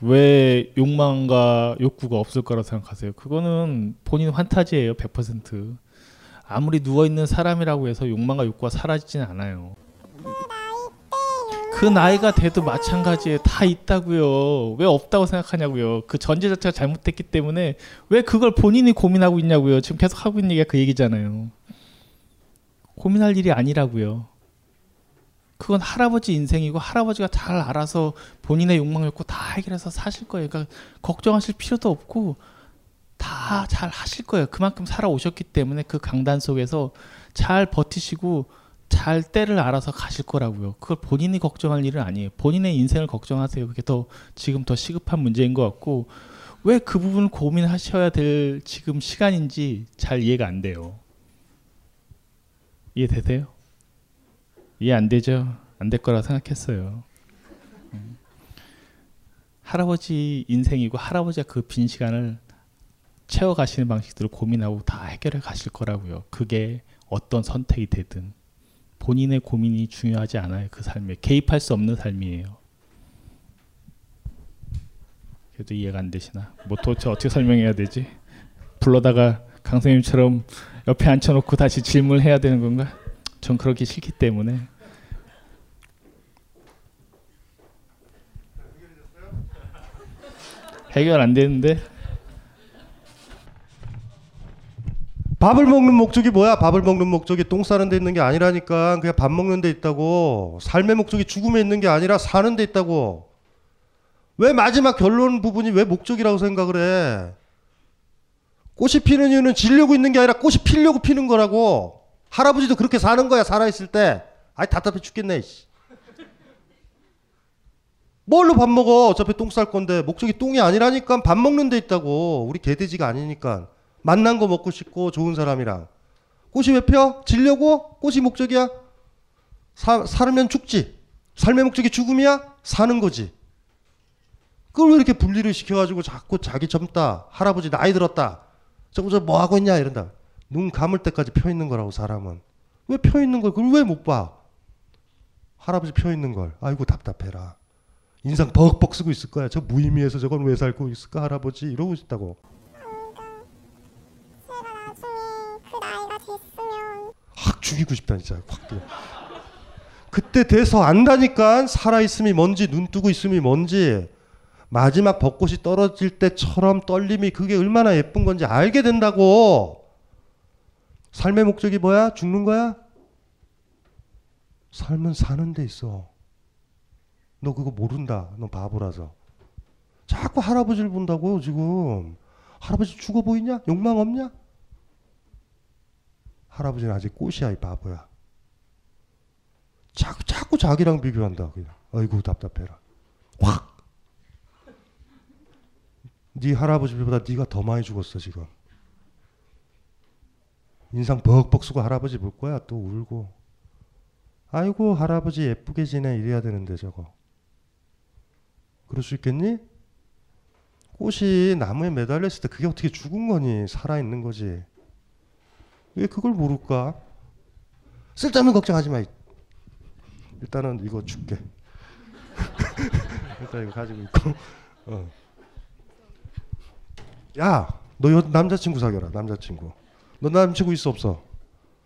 왜 욕망과 욕구가 없을 거라고 생각하세요? 그거는 본인 환타지예요, 100%. 아무리 누워 있는 사람이라고 해서 욕망과 욕구가 사라지진 않아요. 그 나이가 돼도 마찬가지에 다 있다고요. 왜 없다고 생각하냐고요. 그 전제 자체가 잘못됐기 때문에 왜 그걸 본인이 고민하고 있냐고요. 지금 계속 하고 있는 얘기가 그 얘기잖아요. 고민할 일이 아니라고요. 그건 할아버지 인생이고 할아버지가 잘 알아서 본인의 욕망 욕구 다 해결해서 사실 거예요. 그러니까 걱정하실 필요도 없고 다 잘 하실 거예요. 그만큼 살아오셨기 때문에 그 강단 속에서 잘 버티시고 잘 때를 알아서 가실 거라고요. 그걸 본인이 걱정할 일은 아니에요. 본인의 인생을 걱정하세요. 그게 더 지금 더 시급한 문제인 것 같고 왜 그 부분을 고민하셔야 될 지금 시간인지 잘 이해가 안 돼요. 이해되세요? 이해 안 되죠? 안 될 거라 생각했어요. 음. 할아버지 인생이고 할아버지가 그 빈 시간을 채워 가시는 방식들을 고민하고 다 해결해 가실 거라고요. 그게 어떤 선택이 되든 본인의 고민이 중요하지 않아요. 그 삶에 개입할 수 없는 삶이에요. 그래도 이해가 안 되시나? 뭐 도대체 어떻게 설명해야 되지? 불러다가 강선님처럼 옆에 앉혀놓고 다시 질문해야 되는 건가? 전 그러기 싫기 때문에. 해결 안 되는데? 밥을 먹는 목적이 뭐야? 밥을 먹는 목적이 똥 싸는 데 있는 게 아니라니까. 그냥 밥 먹는 데 있다고. 삶의 목적이 죽음에 있는 게 아니라 사는 데 있다고. 왜 마지막 결론 부분이 왜 목적이라고 생각을 해? 꽃이 피는 이유는 지려고 있는 게 아니라 꽃이 피려고 피는 거라고 할아버지도 그렇게 사는 거야 살아있을 때 아이 답답해 죽겠네 씨. 뭘로 밥 먹어 어차피 똥 쌀 건데 목적이 똥이 아니라니까 밥 먹는 데 있다고 우리 개돼지가 아니니까 만난 거 먹고 싶고 좋은 사람이랑 꽃이 왜 펴? 지려고? 꽃이 목적이야? 사, 살면 죽지 삶의 목적이 죽음이야? 사는 거지 그걸 왜 이렇게 분리를 시켜가지고 자꾸 자기 젊다 할아버지 나이 들었다 저거 저 뭐 하고 있냐 이런다 눈 감을 때까지 펴 있는 거라고 사람은. 왜 펴 있는 걸? 그걸 왜 못 봐? 할아버지 펴 있는 걸. 아이고 답답해라. 인상 벅벅 쓰고 있을 거야. 저 무의미해서 저건 왜 살고 있을까 할아버지? 이러고 있다고. 확 죽이고 싶다 진짜. 확. 그때 돼서 안다니까 살아있음이 뭔지 눈 뜨고 있음이 뭔지 마지막 벚꽃이 떨어질 때처럼 떨림이 그게 얼마나 예쁜 건지 알게 된다고 삶의 목적이 뭐야? 죽는 거야? 삶은 사는 데 있어 너 그거 모른다 너 바보라서 자꾸 할아버지를 본다고 지금 할아버지 죽어 보이냐? 욕망 없냐? 할아버지는 아직 꽃이야 이 바보야. 자꾸 자꾸 자기랑 비교한다 그냥. 아이고 답답해라. 확. 네 할아버지보다 네가 더 많이 죽었어 지금. 인상 벅벅 쓰고 할아버지 볼 거야 또 울고. 아이고 할아버지 예쁘게 지내 이래야 되는데 저거. 그럴 수 있겠니? 꽃이 나무에 매달렸을 때 그게 어떻게 죽은 거니? 살아 있는 거지. 왜 그걸 모를까? 쓸데없는 걱정하지 마. 일단은 이거 줄게. 일단 이거 가지고 있고. 어. 야, 너 여, 남자친구 사겨라. 남자친구. 너 남자친구 있어 없어?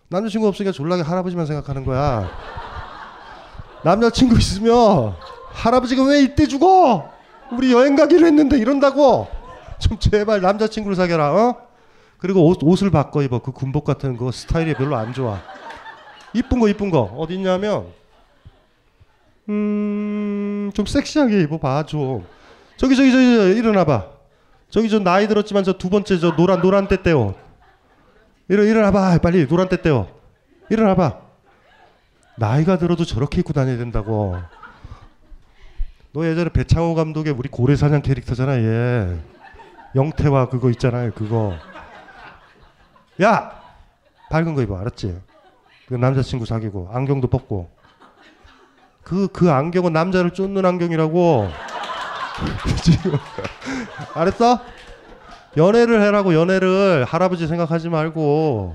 남자친구 없으니까 졸라게 할아버지만 생각하는 거야. 남자친구 있으면 할아버지가 왜 이때 죽어? 우리 여행 가기로 했는데 이런다고. 좀 제발 남자친구를 사겨라. 어? 그리고 옷, 옷을 바꿔 입어. 그 군복 같은 거 스타일이 별로 안 좋아. 이쁜 거 이쁜 거 어디 있냐면 음, 좀 섹시하게 입어 봐 좀. 저기 저기 저기 일어나 봐. 저기 저 나이 들었지만 저 두 번째 저 노란 노란 떼떼 옷. 일어 일어나 봐. 빨리 노란 떼떼 옷. 일어나 봐. 나이가 들어도 저렇게 입고 다녀야 된다고. 너 예전에 배창호 감독의 우리 고래사냥 캐릭터잖아 얘. 영태와 그거 있잖아요 그거. 야 밝은 거 입어 알았지? 그 남자친구 사귀고 안경도 벗고 그 그 안경은 남자를 쫓는 안경이라고 지금 알았어? 연애를 해라고 연애를 할아버지 생각하지 말고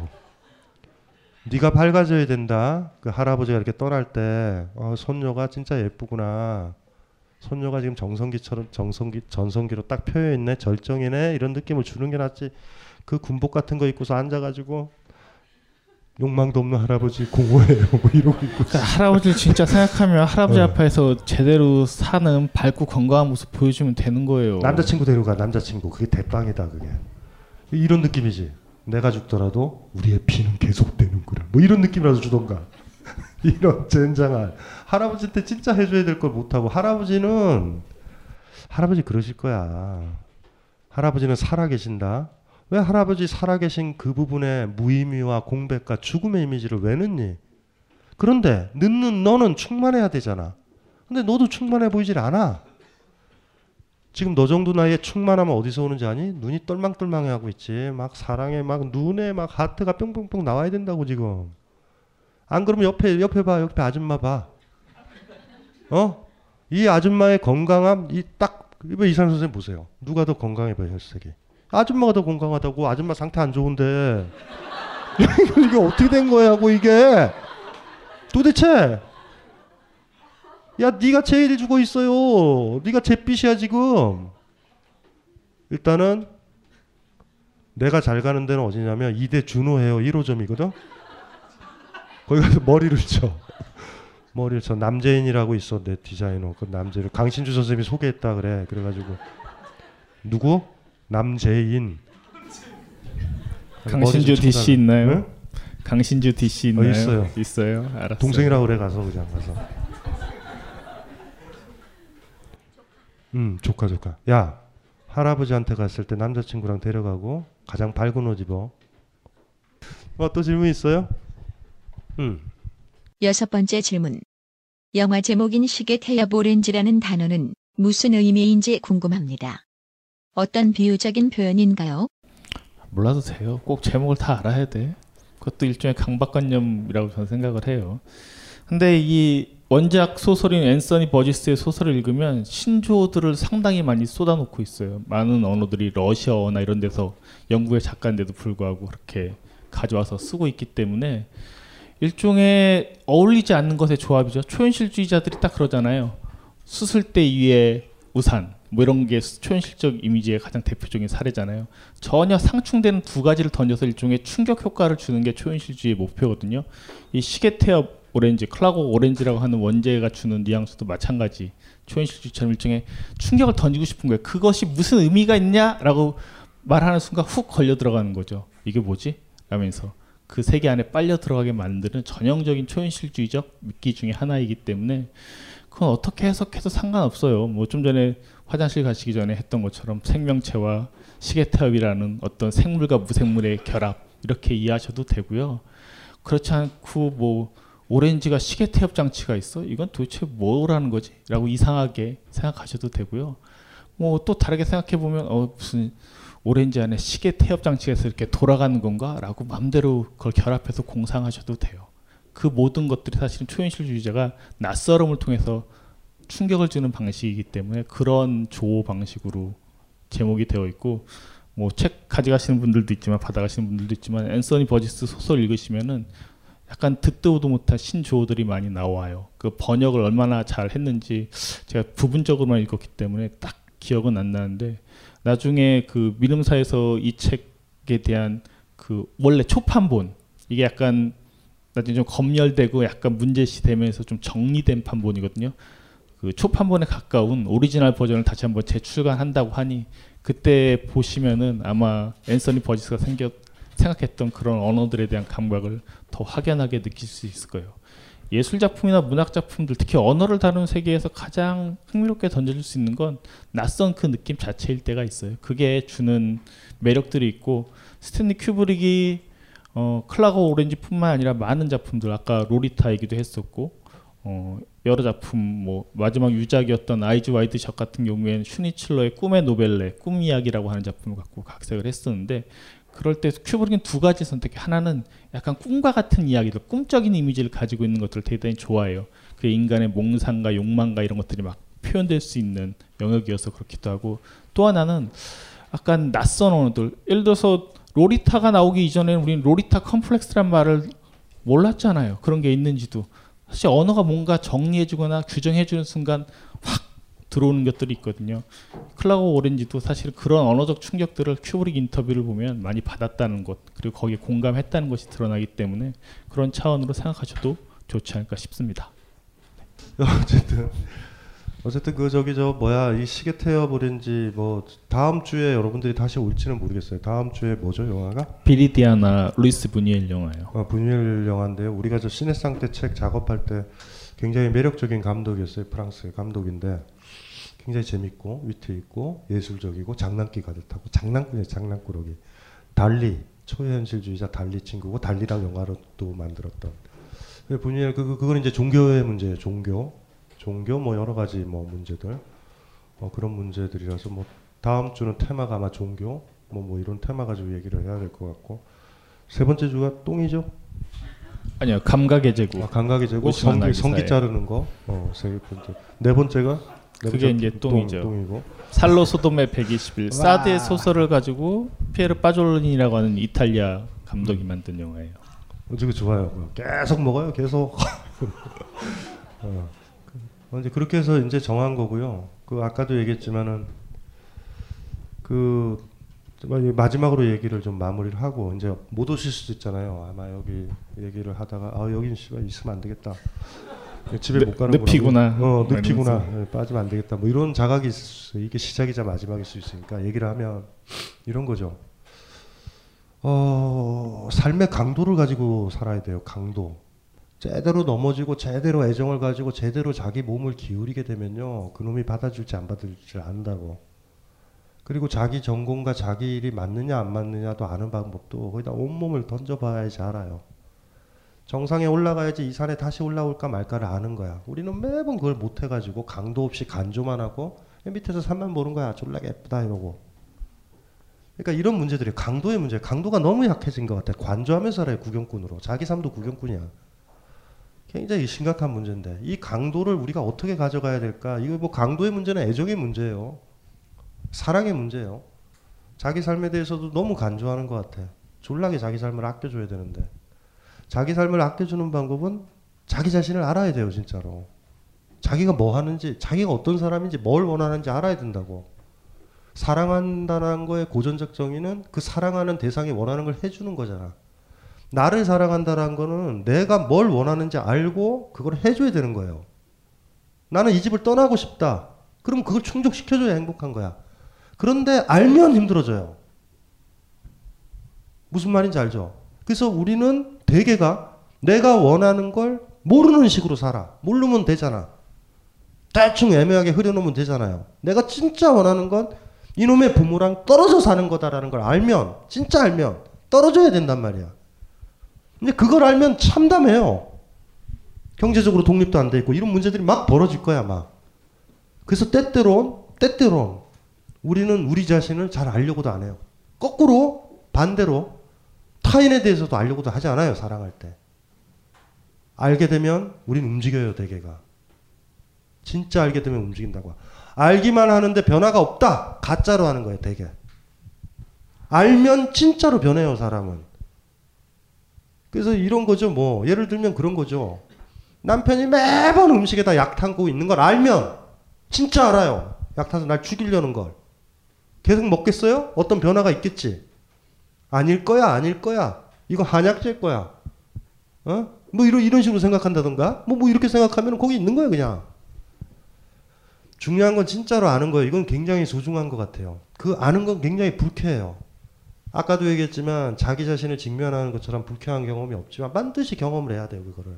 네가 밝아져야 된다. 그 할아버지가 이렇게 떠날 때 어, 손녀가 진짜 예쁘구나. 손녀가 지금 정성기처럼 정성기 전성기로 딱 펴여 있네. 절정이네. 이런 느낌을 주는 게 낫지. 그 군복 같은 거 입고서 앉아가지고 욕망도 없는 할아버지 공허해요. 뭐 이러고 있고. 그러니까 할아버지를 진짜 생각하면 할아버지 어. 앞에서 제대로 사는 밝고 건강한 모습 보여주면 되는 거예요. 남자친구 데려가 남자친구 그게 대빵이다 그게 이런 느낌이지 내가 죽더라도 우리의 피는 계속되는구나 뭐 이런 느낌이라도 주던가 이런 젠장한 할아버지한테 진짜 해줘야 될 걸 못하고 할아버지는 할아버지 그러실 거야 할아버지는 살아 계신다 왜 할아버지 살아계신 그 부분에 무의미와 공백과 죽음의 이미지를 왜 넣니 그런데 넣는 너는 충만해야 되잖아 근데 너도 충만해 보이질 않아 지금 너 정도 나이에 충만하면 어디서 오는지 아니? 눈이 똘망똘망해 하고 있지. 막 사랑에 막 눈에 막 하트가 뿅뿅뿅 나와야 된다고 지금. 안 그러면 옆에 옆에 봐. 옆에 아줌마 봐. 어? 이 아줌마의 건강함 이 딱 이거 이상 선생님 보세요. 누가 더 건강해 보여 혈색이? 아줌마가 더 건강하다고. 아줌마 상태 안 좋은데. 이게 어떻게 된 거야고 이게? 도대체 야, 네가 제일 죽어 있어요. 네가 잿빛이야 지금. 일단은 내가 잘 가는 데는 어디냐면 이대 준호 헤어 1호점이거든. 거기 가서 머리를 쳐. 머리를 쳐. 남재인이라고 있어 내 디자이너. 그 남재를 강신주 선생님이 소개했다 그래. 그래가지고 누구? 남재인. 강신주 DC. 있나요? 응? 강신주 DC 있나요? 어, 있어요. 있어요. 알았어요. 동생이라고 그래 가서 그냥 가서. 음 조카 조카. 야 할아버지한테 갔을 때 남자친구랑 데려가고 가장 밝은 옷 입어. 어, 또 질문 있어요? 음. 여섯 번째 질문. 영화 제목인 시계 태엽 오렌지라는 단어는 무슨 의미인지 궁금합니다. 어떤 비유적인 표현인가요? 몰라도 돼요. 꼭 제목을 다 알아야 돼. 그것도 일종의 강박관념이라고 저는 생각을 해요. 근데 이 원작 소설인 앤서니 버지스의 소설을 읽으면 신조어들을 상당히 많이 쏟아놓고 있어요. 많은 언어들이 러시아어나 이런 데서 영국의 작가인데도 불구하고 그렇게 가져와서 쓰고 있기 때문에 일종의 어울리지 않는 것의 조합이죠. 초현실주의자들이 딱 그러잖아요. 수술대 위에 우산 뭐 이런 게 초현실적 이미지의 가장 대표적인 사례잖아요. 전혀 상충되는 두 가지를 던져서 일종의 충격 효과를 주는 게 초현실주의의 목표거든요. 이 시계 태엽 오렌지, 클라고 오렌지라고 하는 원제가 주는 뉘앙스도 마찬가지. 초현실주의처럼 일종의 충격을 던지고 싶은 거예요. 그것이 무슨 의미가 있냐라고 말하는 순간 훅 걸려 들어가는 거죠. 이게 뭐지? 라면서 그 세계 안에 빨려 들어가게 만드는 전형적인 초현실주의적 미끼 중에 하나이기 때문에 그건 어떻게 해석해도 상관없어요. 뭐 좀 전에 화장실 가시기 전에 했던 것처럼 생명체와 시계태엽이라는 어떤 생물과 무생물의 결합 이렇게 이해하셔도 되고요. 그렇지 않고 뭐 오렌지가 시계태엽 장치가 있어? 이건 도대체 뭐라는 거지? 라고 이상하게 생각하셔도 되고요. 뭐 또 다르게 생각해 보면 어 무슨 오렌지 안에 시계 태엽 장치가 있어 이렇게 돌아가는 건가? 라고 마음대로 그걸 결합해서 공상하셔도 돼요. 그 모든 것들이 사실은 초현실주의자가 낯설음을 통해서 충격을 주는 방식이기 때문에 그런 조어 방식으로 제목이 되어 있고 뭐 책 가져가시는 분들도 있지만 받아가시는 분들도 있지만 앤서니 버지스 소설 읽으시면은 약간 듣도 못한 신조어들이 많이 나와요. 그 번역을 얼마나 잘 했는지 제가 부분적으로만 읽었기 때문에 딱 기억은 안 나는데 나중에 그 미름사에서 이 책에 대한 그 원래 초판본 이게 약간 나중에 좀 검열되고 약간 문제시 되면서 좀 정리된 판본이거든요. 그 초판본에 가까운 오리지널 버전을 다시 한번 재출간한다고 하니 그때 보시면은 아마 앤서니 버지스가 생겼 생각했던 그런 언어들에 대한 감각을 더 확연하게 느낄 수 있을 거예요. 예술 작품이나 문학 작품들 특히 언어를 다루는 세계에서 가장 흥미롭게 던져줄 수 있는 건 낯선 그 느낌 자체일 때가 있어요. 그게 주는 매력들이 있고 스탠리 큐브릭이 어, Clockwork Orange뿐만 아니라 많은 작품들 아까 로리타 얘기도 했었고 어, 여러 작품 뭐 마지막 유작이었던 Eyes Wide Shut 같은 경우에는 슈니츨러의 꿈의 노벨레 꿈 이야기라고 하는 작품을 갖고 각색을 했었는데 그럴 때 큐브릭은 두 가지 선택. 하나는 약간 꿈과 같은 이야기들, 꿈적인 이미지를 가지고 있는 것들을 대단히 좋아해요. 그 인간의 몽상과 욕망과 이런 것들이 막 표현될 수 있는 영역이어서 그렇기도 하고 또 하나는 약간 낯선 언어들. 예를 들어서 로리타가 나오기 이전에는 우리는 로리타 컴플렉스란 말을 몰랐잖아요. 그런 게 있는지도. 사실 언어가 뭔가 정리해주거나 규정해주는 순간 확 들어오는 것들이 있거든요. Clockwork Orange도 사실 그런 언어적 충격들을 큐브릭 인터뷰를 보면 많이 받았다는 것 그리고 거기에 공감했다는 것이 드러나기 때문에 그런 차원으로 생각하셔도 좋지 않을까 싶습니다. 어쨌든 어쨌든 그 저기 저 뭐야 이 시계 태워버린지 뭐 다음 주에 여러분들이 다시 올지는 모르겠어요. 다음 주에 뭐죠 영화가? 비리디아나 루이스 부니엘 영화예요. 어, 부니엘 영화인데요. 우리가 저 시네상 때 책 작업할 때 굉장히 매력적인 감독이었어요. 프랑스의 감독인데 굉장히 재밌고 위트 있고 예술적이고 장난기 가득하고 장난꾸네 장난꾸러기. 달리 초현실주의자 달리 친구고 달리랑 영화로 또 만들었던. 부니엘 그, 그 그건 이제 종교의 문제예요. 종교. 종교 뭐 여러 가지 뭐 문제들 어, 그런 문제들이라서 뭐 다음 주는 테마가 아마 종교 뭐 뭐 이런 테마 가지고 얘기를 해야 될 것 같고 세 번째 주가 똥이죠. 아니요 감각의 제국. 아, 감각의 오시만 성기. 성기 자르는 거. 어, 세 번째. 네 번째가 네 그게 번째 이제 똥이죠. 똥, 똥이고. 살로 소돔의 121 와. 사드의 소설을 가지고 피에르 빠졸린이라고 하는 이탈리아 감독이 만든 영화예요. 어, 저거 좋아요. 계속 먹어요. 계속. 어. 그, 이제 그렇게 해서 이제 정한 거고요. 그 아까도 얘기했지만은 그 마지막으로 얘기를 좀 마무리를 하고 이제 못 오실 수도 있잖아요. 아마 여기 얘기를 하다가 아 여긴 씨발 있으면 안 되겠다. 집에 늪- 못 가는 늪이구나. 어 늪이구나. 이러면서. 예, 빠지면 안 되겠다. 뭐 이런 자각이 있을 수 있어요. 이게 시작이자 마지막일 수 있으니까 얘기를 하면 이런 거죠. 어, 삶의 강도를 가지고 살아야 돼요. 강도. 제대로 넘어지고 제대로 애정을 가지고 제대로 자기 몸을 기울이게 되면요. 그놈이 받아줄지 안 받아줄지 안다고. 그리고 자기 전공과 자기 일이 맞느냐 안 맞느냐도 아는 방법도 거기다 온몸을 던져봐야지 알아요. 정상에 올라가야지 이 산에 다시 올라올까 말까를 아는 거야. 우리는 매번 그걸 못 해가지고 강도 없이 간조만 하고 밑에서 산만 보는 거야. 졸라 예쁘다 이러고. 그러니까 이런 문제들이 강도의 문제. 강도가 너무 약해진 것 같아. 관조하면서 살아요 구경꾼으로. 자기 삶도 구경꾼이야. 굉장히 심각한 문제인데 이 강도를 우리가 어떻게 가져가야 될까? 이거 뭐 강도의 문제는 애정의 문제예요. 사랑의 문제예요. 자기 삶에 대해서도 너무 간조하는 것 같아. 졸라게 자기 삶을 아껴줘야 되는데 자기 삶을 아껴주는 방법은 자기 자신을 알아야 돼요, 진짜로. 자기가 뭐 하는지, 자기가 어떤 사람인지, 뭘 원하는지 알아야 된다고. 사랑한다는 거의 고전적 정의는 그 사랑하는 대상이 원하는 걸 해주는 거잖아. 나를 사랑한다는 거는 내가 뭘 원하는지 알고 그걸 해줘야 되는 거예요. 나는 이 집을 떠나고 싶다. 그럼 그걸 충족시켜줘야 행복한 거야. 그런데 알면 힘들어져요. 무슨 말인지 알죠? 그래서 우리는 대개가 내가 원하는 걸 모르는 식으로 살아. 모르면 되잖아. 대충 애매하게 흐려놓으면 되잖아요. 내가 진짜 원하는 건 이놈의 부모랑 떨어져 사는 거다라는 걸 알면, 진짜 알면 떨어져야 된단 말이야. 근데 그걸 알면 참담해요. 경제적으로 독립도 안 돼 있고 이런 문제들이 막 벌어질 거야, 막. 그래서 때때론, 때때론 우리는 우리 자신을 잘 알려고도 안 해요. 거꾸로 반대로 타인에 대해서도 알려고도 하지 않아요, 사랑할 때. 알게 되면 우린 움직여요, 대개가. 진짜 알게 되면 움직인다고. 알기만 하는데 변화가 없다. 가짜로 하는 거예요, 대개. 알면 진짜로 변해요, 사람은. 그래서 이런 거죠, 뭐. 예를 들면 그런 거죠. 남편이 매번 음식에다 약 타고 있는 걸 알면 진짜 알아요. 약 타서 날 죽이려는 걸. 계속 먹겠어요? 어떤 변화가 있겠지. 아닐 거야, 아닐 거야. 이거 한약제일 거야. 어? 뭐 이런 이런 식으로 생각한다던가. 뭐 뭐 이렇게 생각하면 거기 있는 거예요, 그냥. 중요한 건 진짜로 아는 거예요. 이건 굉장히 소중한 것 같아요. 그 아는 건 굉장히 불쾌해요. 아까도 얘기했지만 자기 자신을 직면하는 것처럼 불쾌한 경험이 없지만 반드시 경험을 해야 돼요, 그거를.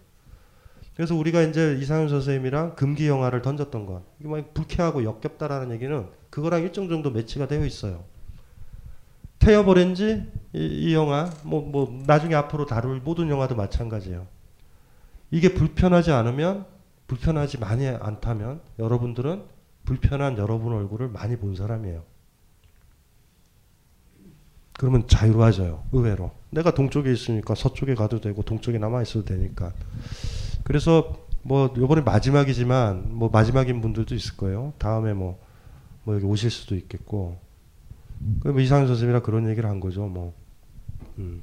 그래서 우리가 이제 이상윤 선생님이랑 금기 영화를 던졌던 건 이게 막 불쾌하고 역겹다라는 얘기는 그거랑 일정 정도 매치가 되어 있어요. 태엽 오렌지 이, 이 영화 뭐 뭐 나중에 앞으로 다룰 모든 영화도 마찬가지예요. 이게 불편하지 않으면 불편하지 많이 않다면 여러분들은 불편한 여러분 얼굴을 많이 본 사람이에요. 그러면 자유로워져요. 의외로. 내가 동쪽에 있으니까 서쪽에 가도 되고 동쪽에 남아 있어도 되니까. 그래서 뭐 요번에 마지막이지만 뭐 마지막인 분들도 있을 거예요. 다음에 뭐, 뭐 여기 오실 수도 있겠고. 그 이상현 선생님이랑 그런 얘기를 한 거죠. 뭐, 음,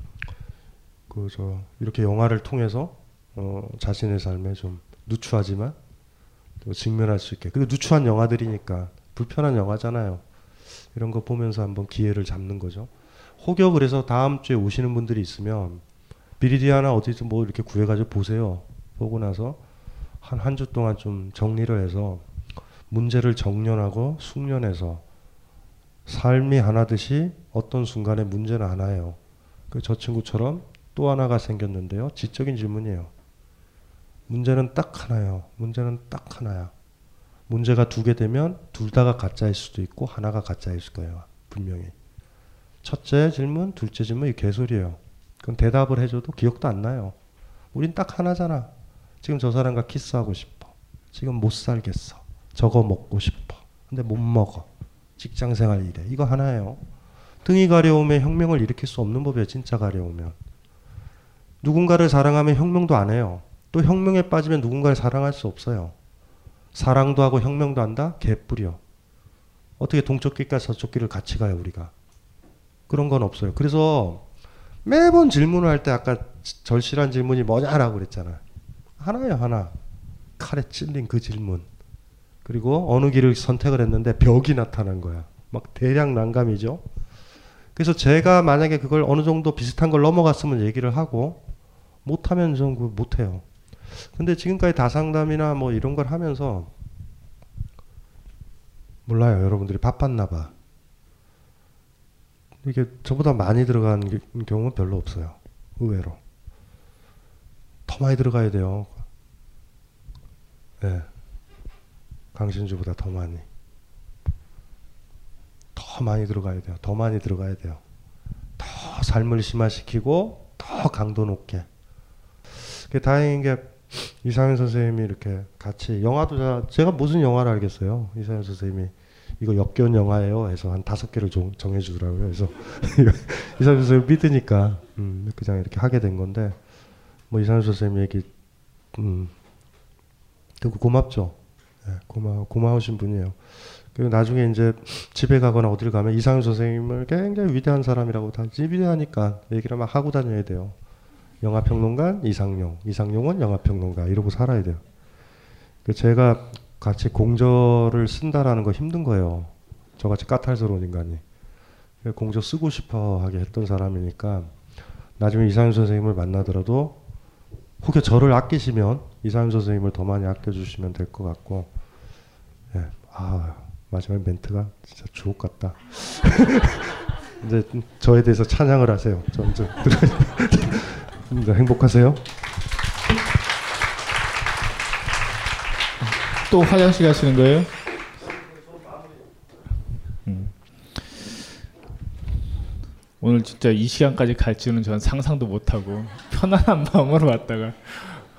그저 이렇게 영화를 통해서 어, 자신의 삶에 좀 누추하지만 또 직면할 수 있게. 그 누추한 영화들이니까 불편한 영화잖아요. 이런 거 보면서 한번 기회를 잡는 거죠. 혹여 그래서 다음 주에 오시는 분들이 있으면 비리디아나 어디서 뭐 이렇게 구해가지고 보세요. 보고 나서 한 한 주 동안 좀 정리를 해서 문제를 정연하고 숙련해서 삶이 하나듯이 어떤 순간에 문제는 하나예요. 그 저 친구처럼 또 하나가 생겼는데요. 지적인 질문이에요. 문제는 딱 하나예요. 문제는 딱 하나야. 문제가 두 개 되면 둘 다가 가짜일 수도 있고 하나가 가짜일 거예요. 분명히. 첫째 질문, 둘째 질문 이 개소리예요. 그건 대답을 해줘도 기억도 안 나요. 우린 딱 하나잖아. 지금 저 사람과 키스하고 싶어. 지금 못 살겠어. 저거 먹고 싶어. 근데 못 먹어. 직장 생활 이래. 이거 하나예요. 등이 가려우면 혁명을 일으킬 수 없는 법이에요. 진짜 가려우면. 누군가를 사랑하면 혁명도 안 해요. 또 혁명에 빠지면 누군가를 사랑할 수 없어요. 사랑도 하고 혁명도 한다? 개뿔이요. 어떻게 동쪽 길과 서쪽 길을 같이 가요, 우리가. 그런 건 없어요. 그래서 매번 질문을 할 때 아까 절실한 질문이 뭐냐라고 그랬잖아요. 하나예요, 하나. 칼에 찔린 그 질문. 그리고 어느 길을 선택을 했는데 벽이 나타난 거야. 막 대량 난감이죠. 그래서 제가 만약에 그걸 어느 정도 비슷한 걸 넘어갔으면 얘기를 하고 못하면 좀 못해요. 근데 지금까지 다상담이나 뭐 이런 걸 하면서 몰라요. 여러분들이 바빴나 봐. 이게 저보다 많이 들어간 경우는 별로 없어요. 의외로. 더 많이 들어가야 돼요. 네. 강신주보다 더 많이. 더 많이 들어가야 돼요. 더 많이 들어가야 돼요. 더 삶을 심화시키고 더 강도 높게. 다행인 게 이상현 선생님이 이렇게 같이 영화도 제가 무슨 영화를 알겠어요. 이상현 선생님이 이거 역겨운 영화예요. 해서 한 다섯 개를 정해주더라고요. 그래서 이상현 선생님 믿으니까 음, 그냥 이렇게 하게 된 건데 뭐 이상현 선생님 얘기 음, 되게 고맙죠. 네, 고마 고마우신 분이에요. 그리고 나중에 이제 집에 가거나 어디를 가면 이상현 선생님을 굉장히 위대한 사람이라고 다 위대하니까 얘기를 막 하고 다녀야 돼요. 영화평론가 이상용, 이상용은 영화평론가 이러고 살아야 돼요. 그 제가 같이 공저를 쓴다라는 거 힘든 거예요. 저같이 까탈스러운 인간이. 공저 쓰고 싶어 하게 했던 사람이니까 나중에 이상윤 선생님을 만나더라도 혹여 저를 아끼시면 이상윤 선생님을 더 많이 아껴주시면 될 것 같고 예. 아 마지막 멘트가 진짜 주옥 같다. 이제 저에 대해서 찬양을 하세요. 점점 네, 행복하세요. 또 화장실 가시는 거예요? 음. 오늘 진짜 이 시간까지 갈지는 전 상상도 못하고 편안한 마음으로 왔다가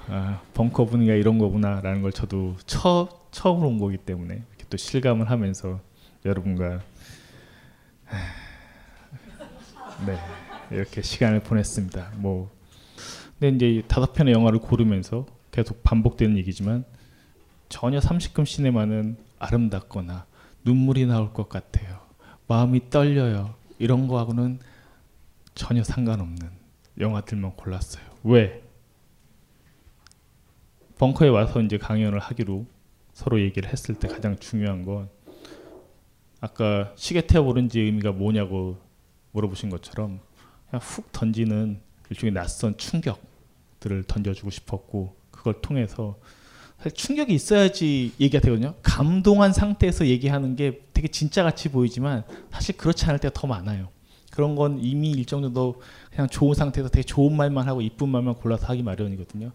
아, 벙커 분위기가 이런 거구나라는 걸 저도 처, 처음으로 온 거기 때문에 이렇게 또 실감을 하면서 여러분과 네 이렇게 시간을 보냈습니다. 뭐 근데 이제 다섯 편의 영화를 고르면서 계속 반복되는 얘기지만 전혀 30금 시네마는 아름답거나 눈물이 나올 것 같아요. 마음이 떨려요. 이런 거하고는 전혀 상관없는 영화들만 골랐어요. 왜? 벙커에 와서 이제 강연을 하기로 서로 얘기를 했을 때 가장 중요한 건 아까 시계 태워보는지 의미가 뭐냐고 물어보신 것처럼 그냥 훅 던지는 일종의 낯선 충격 들을 던져주고 싶었고 그걸 통해서 사실 충격이 있어야지 얘기가 되거든요. 감동한 상태에서 얘기하는 게 되게 진짜 같이 보이지만 사실 그렇지 않을 때가 더 많아요. 그런 건 이미 일정 정도 그냥 좋은 상태에서 되게 좋은 말만 하고 이쁜 말만 골라서 하기 마련이거든요.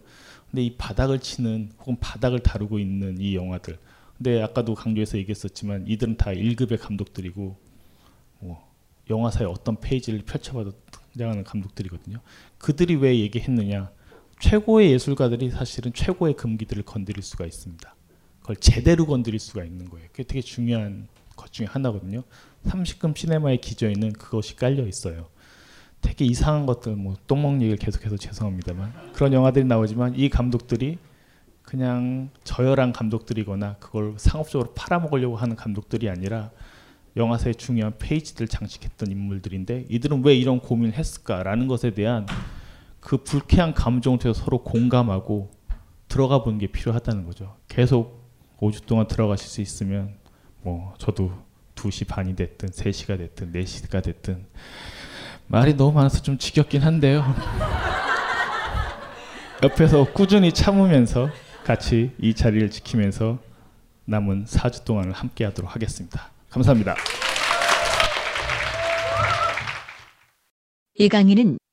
근데 이 바닥을 치는 혹은 바닥을 다루고 있는 이 영화들. 근데 아까도 강조해서 얘기했었지만 이들은 다 1급의 감독들이고 뭐 영화사의 어떤 페이지를 펼쳐봐도 등장하는 감독들이거든요. 그들이 왜 얘기했느냐? 최고의 예술가들이 사실은 최고의 금기들을 건드릴 수가 있습니다. 그걸 제대로 건드릴 수가 있는 거예요. 그게 되게 중요한 것 중에 하나거든요. 30금 시네마의 기저에는 그것이 깔려 있어요. 되게 이상한 것들 뭐 똥먹 얘기를 계속해서 죄송합니다만 그런 영화들이 나오지만 이 감독들이 그냥 저열한 감독들이거나 그걸 상업적으로 팔아먹으려고 하는 감독들이 아니라 영화사의 중요한 페이지들 장식했던 인물들인데 이들은 왜 이런 고민을 했을까라는 것에 대한 그 불쾌한 감정을 통해서 서로 공감하고 들어가 보는 게 필요하다는 거죠. 계속 5주 동안 들어가실 수 있으면 뭐 저도 2시 반이 됐든 3시가 됐든 4시가 됐든 말이 너무 많아서 좀 지겹긴 한데요. 옆에서 꾸준히 참으면서 같이 이 자리를 지키면서 남은 4주 동안을 함께 하도록 하겠습니다. 감사합니다. 이 강의는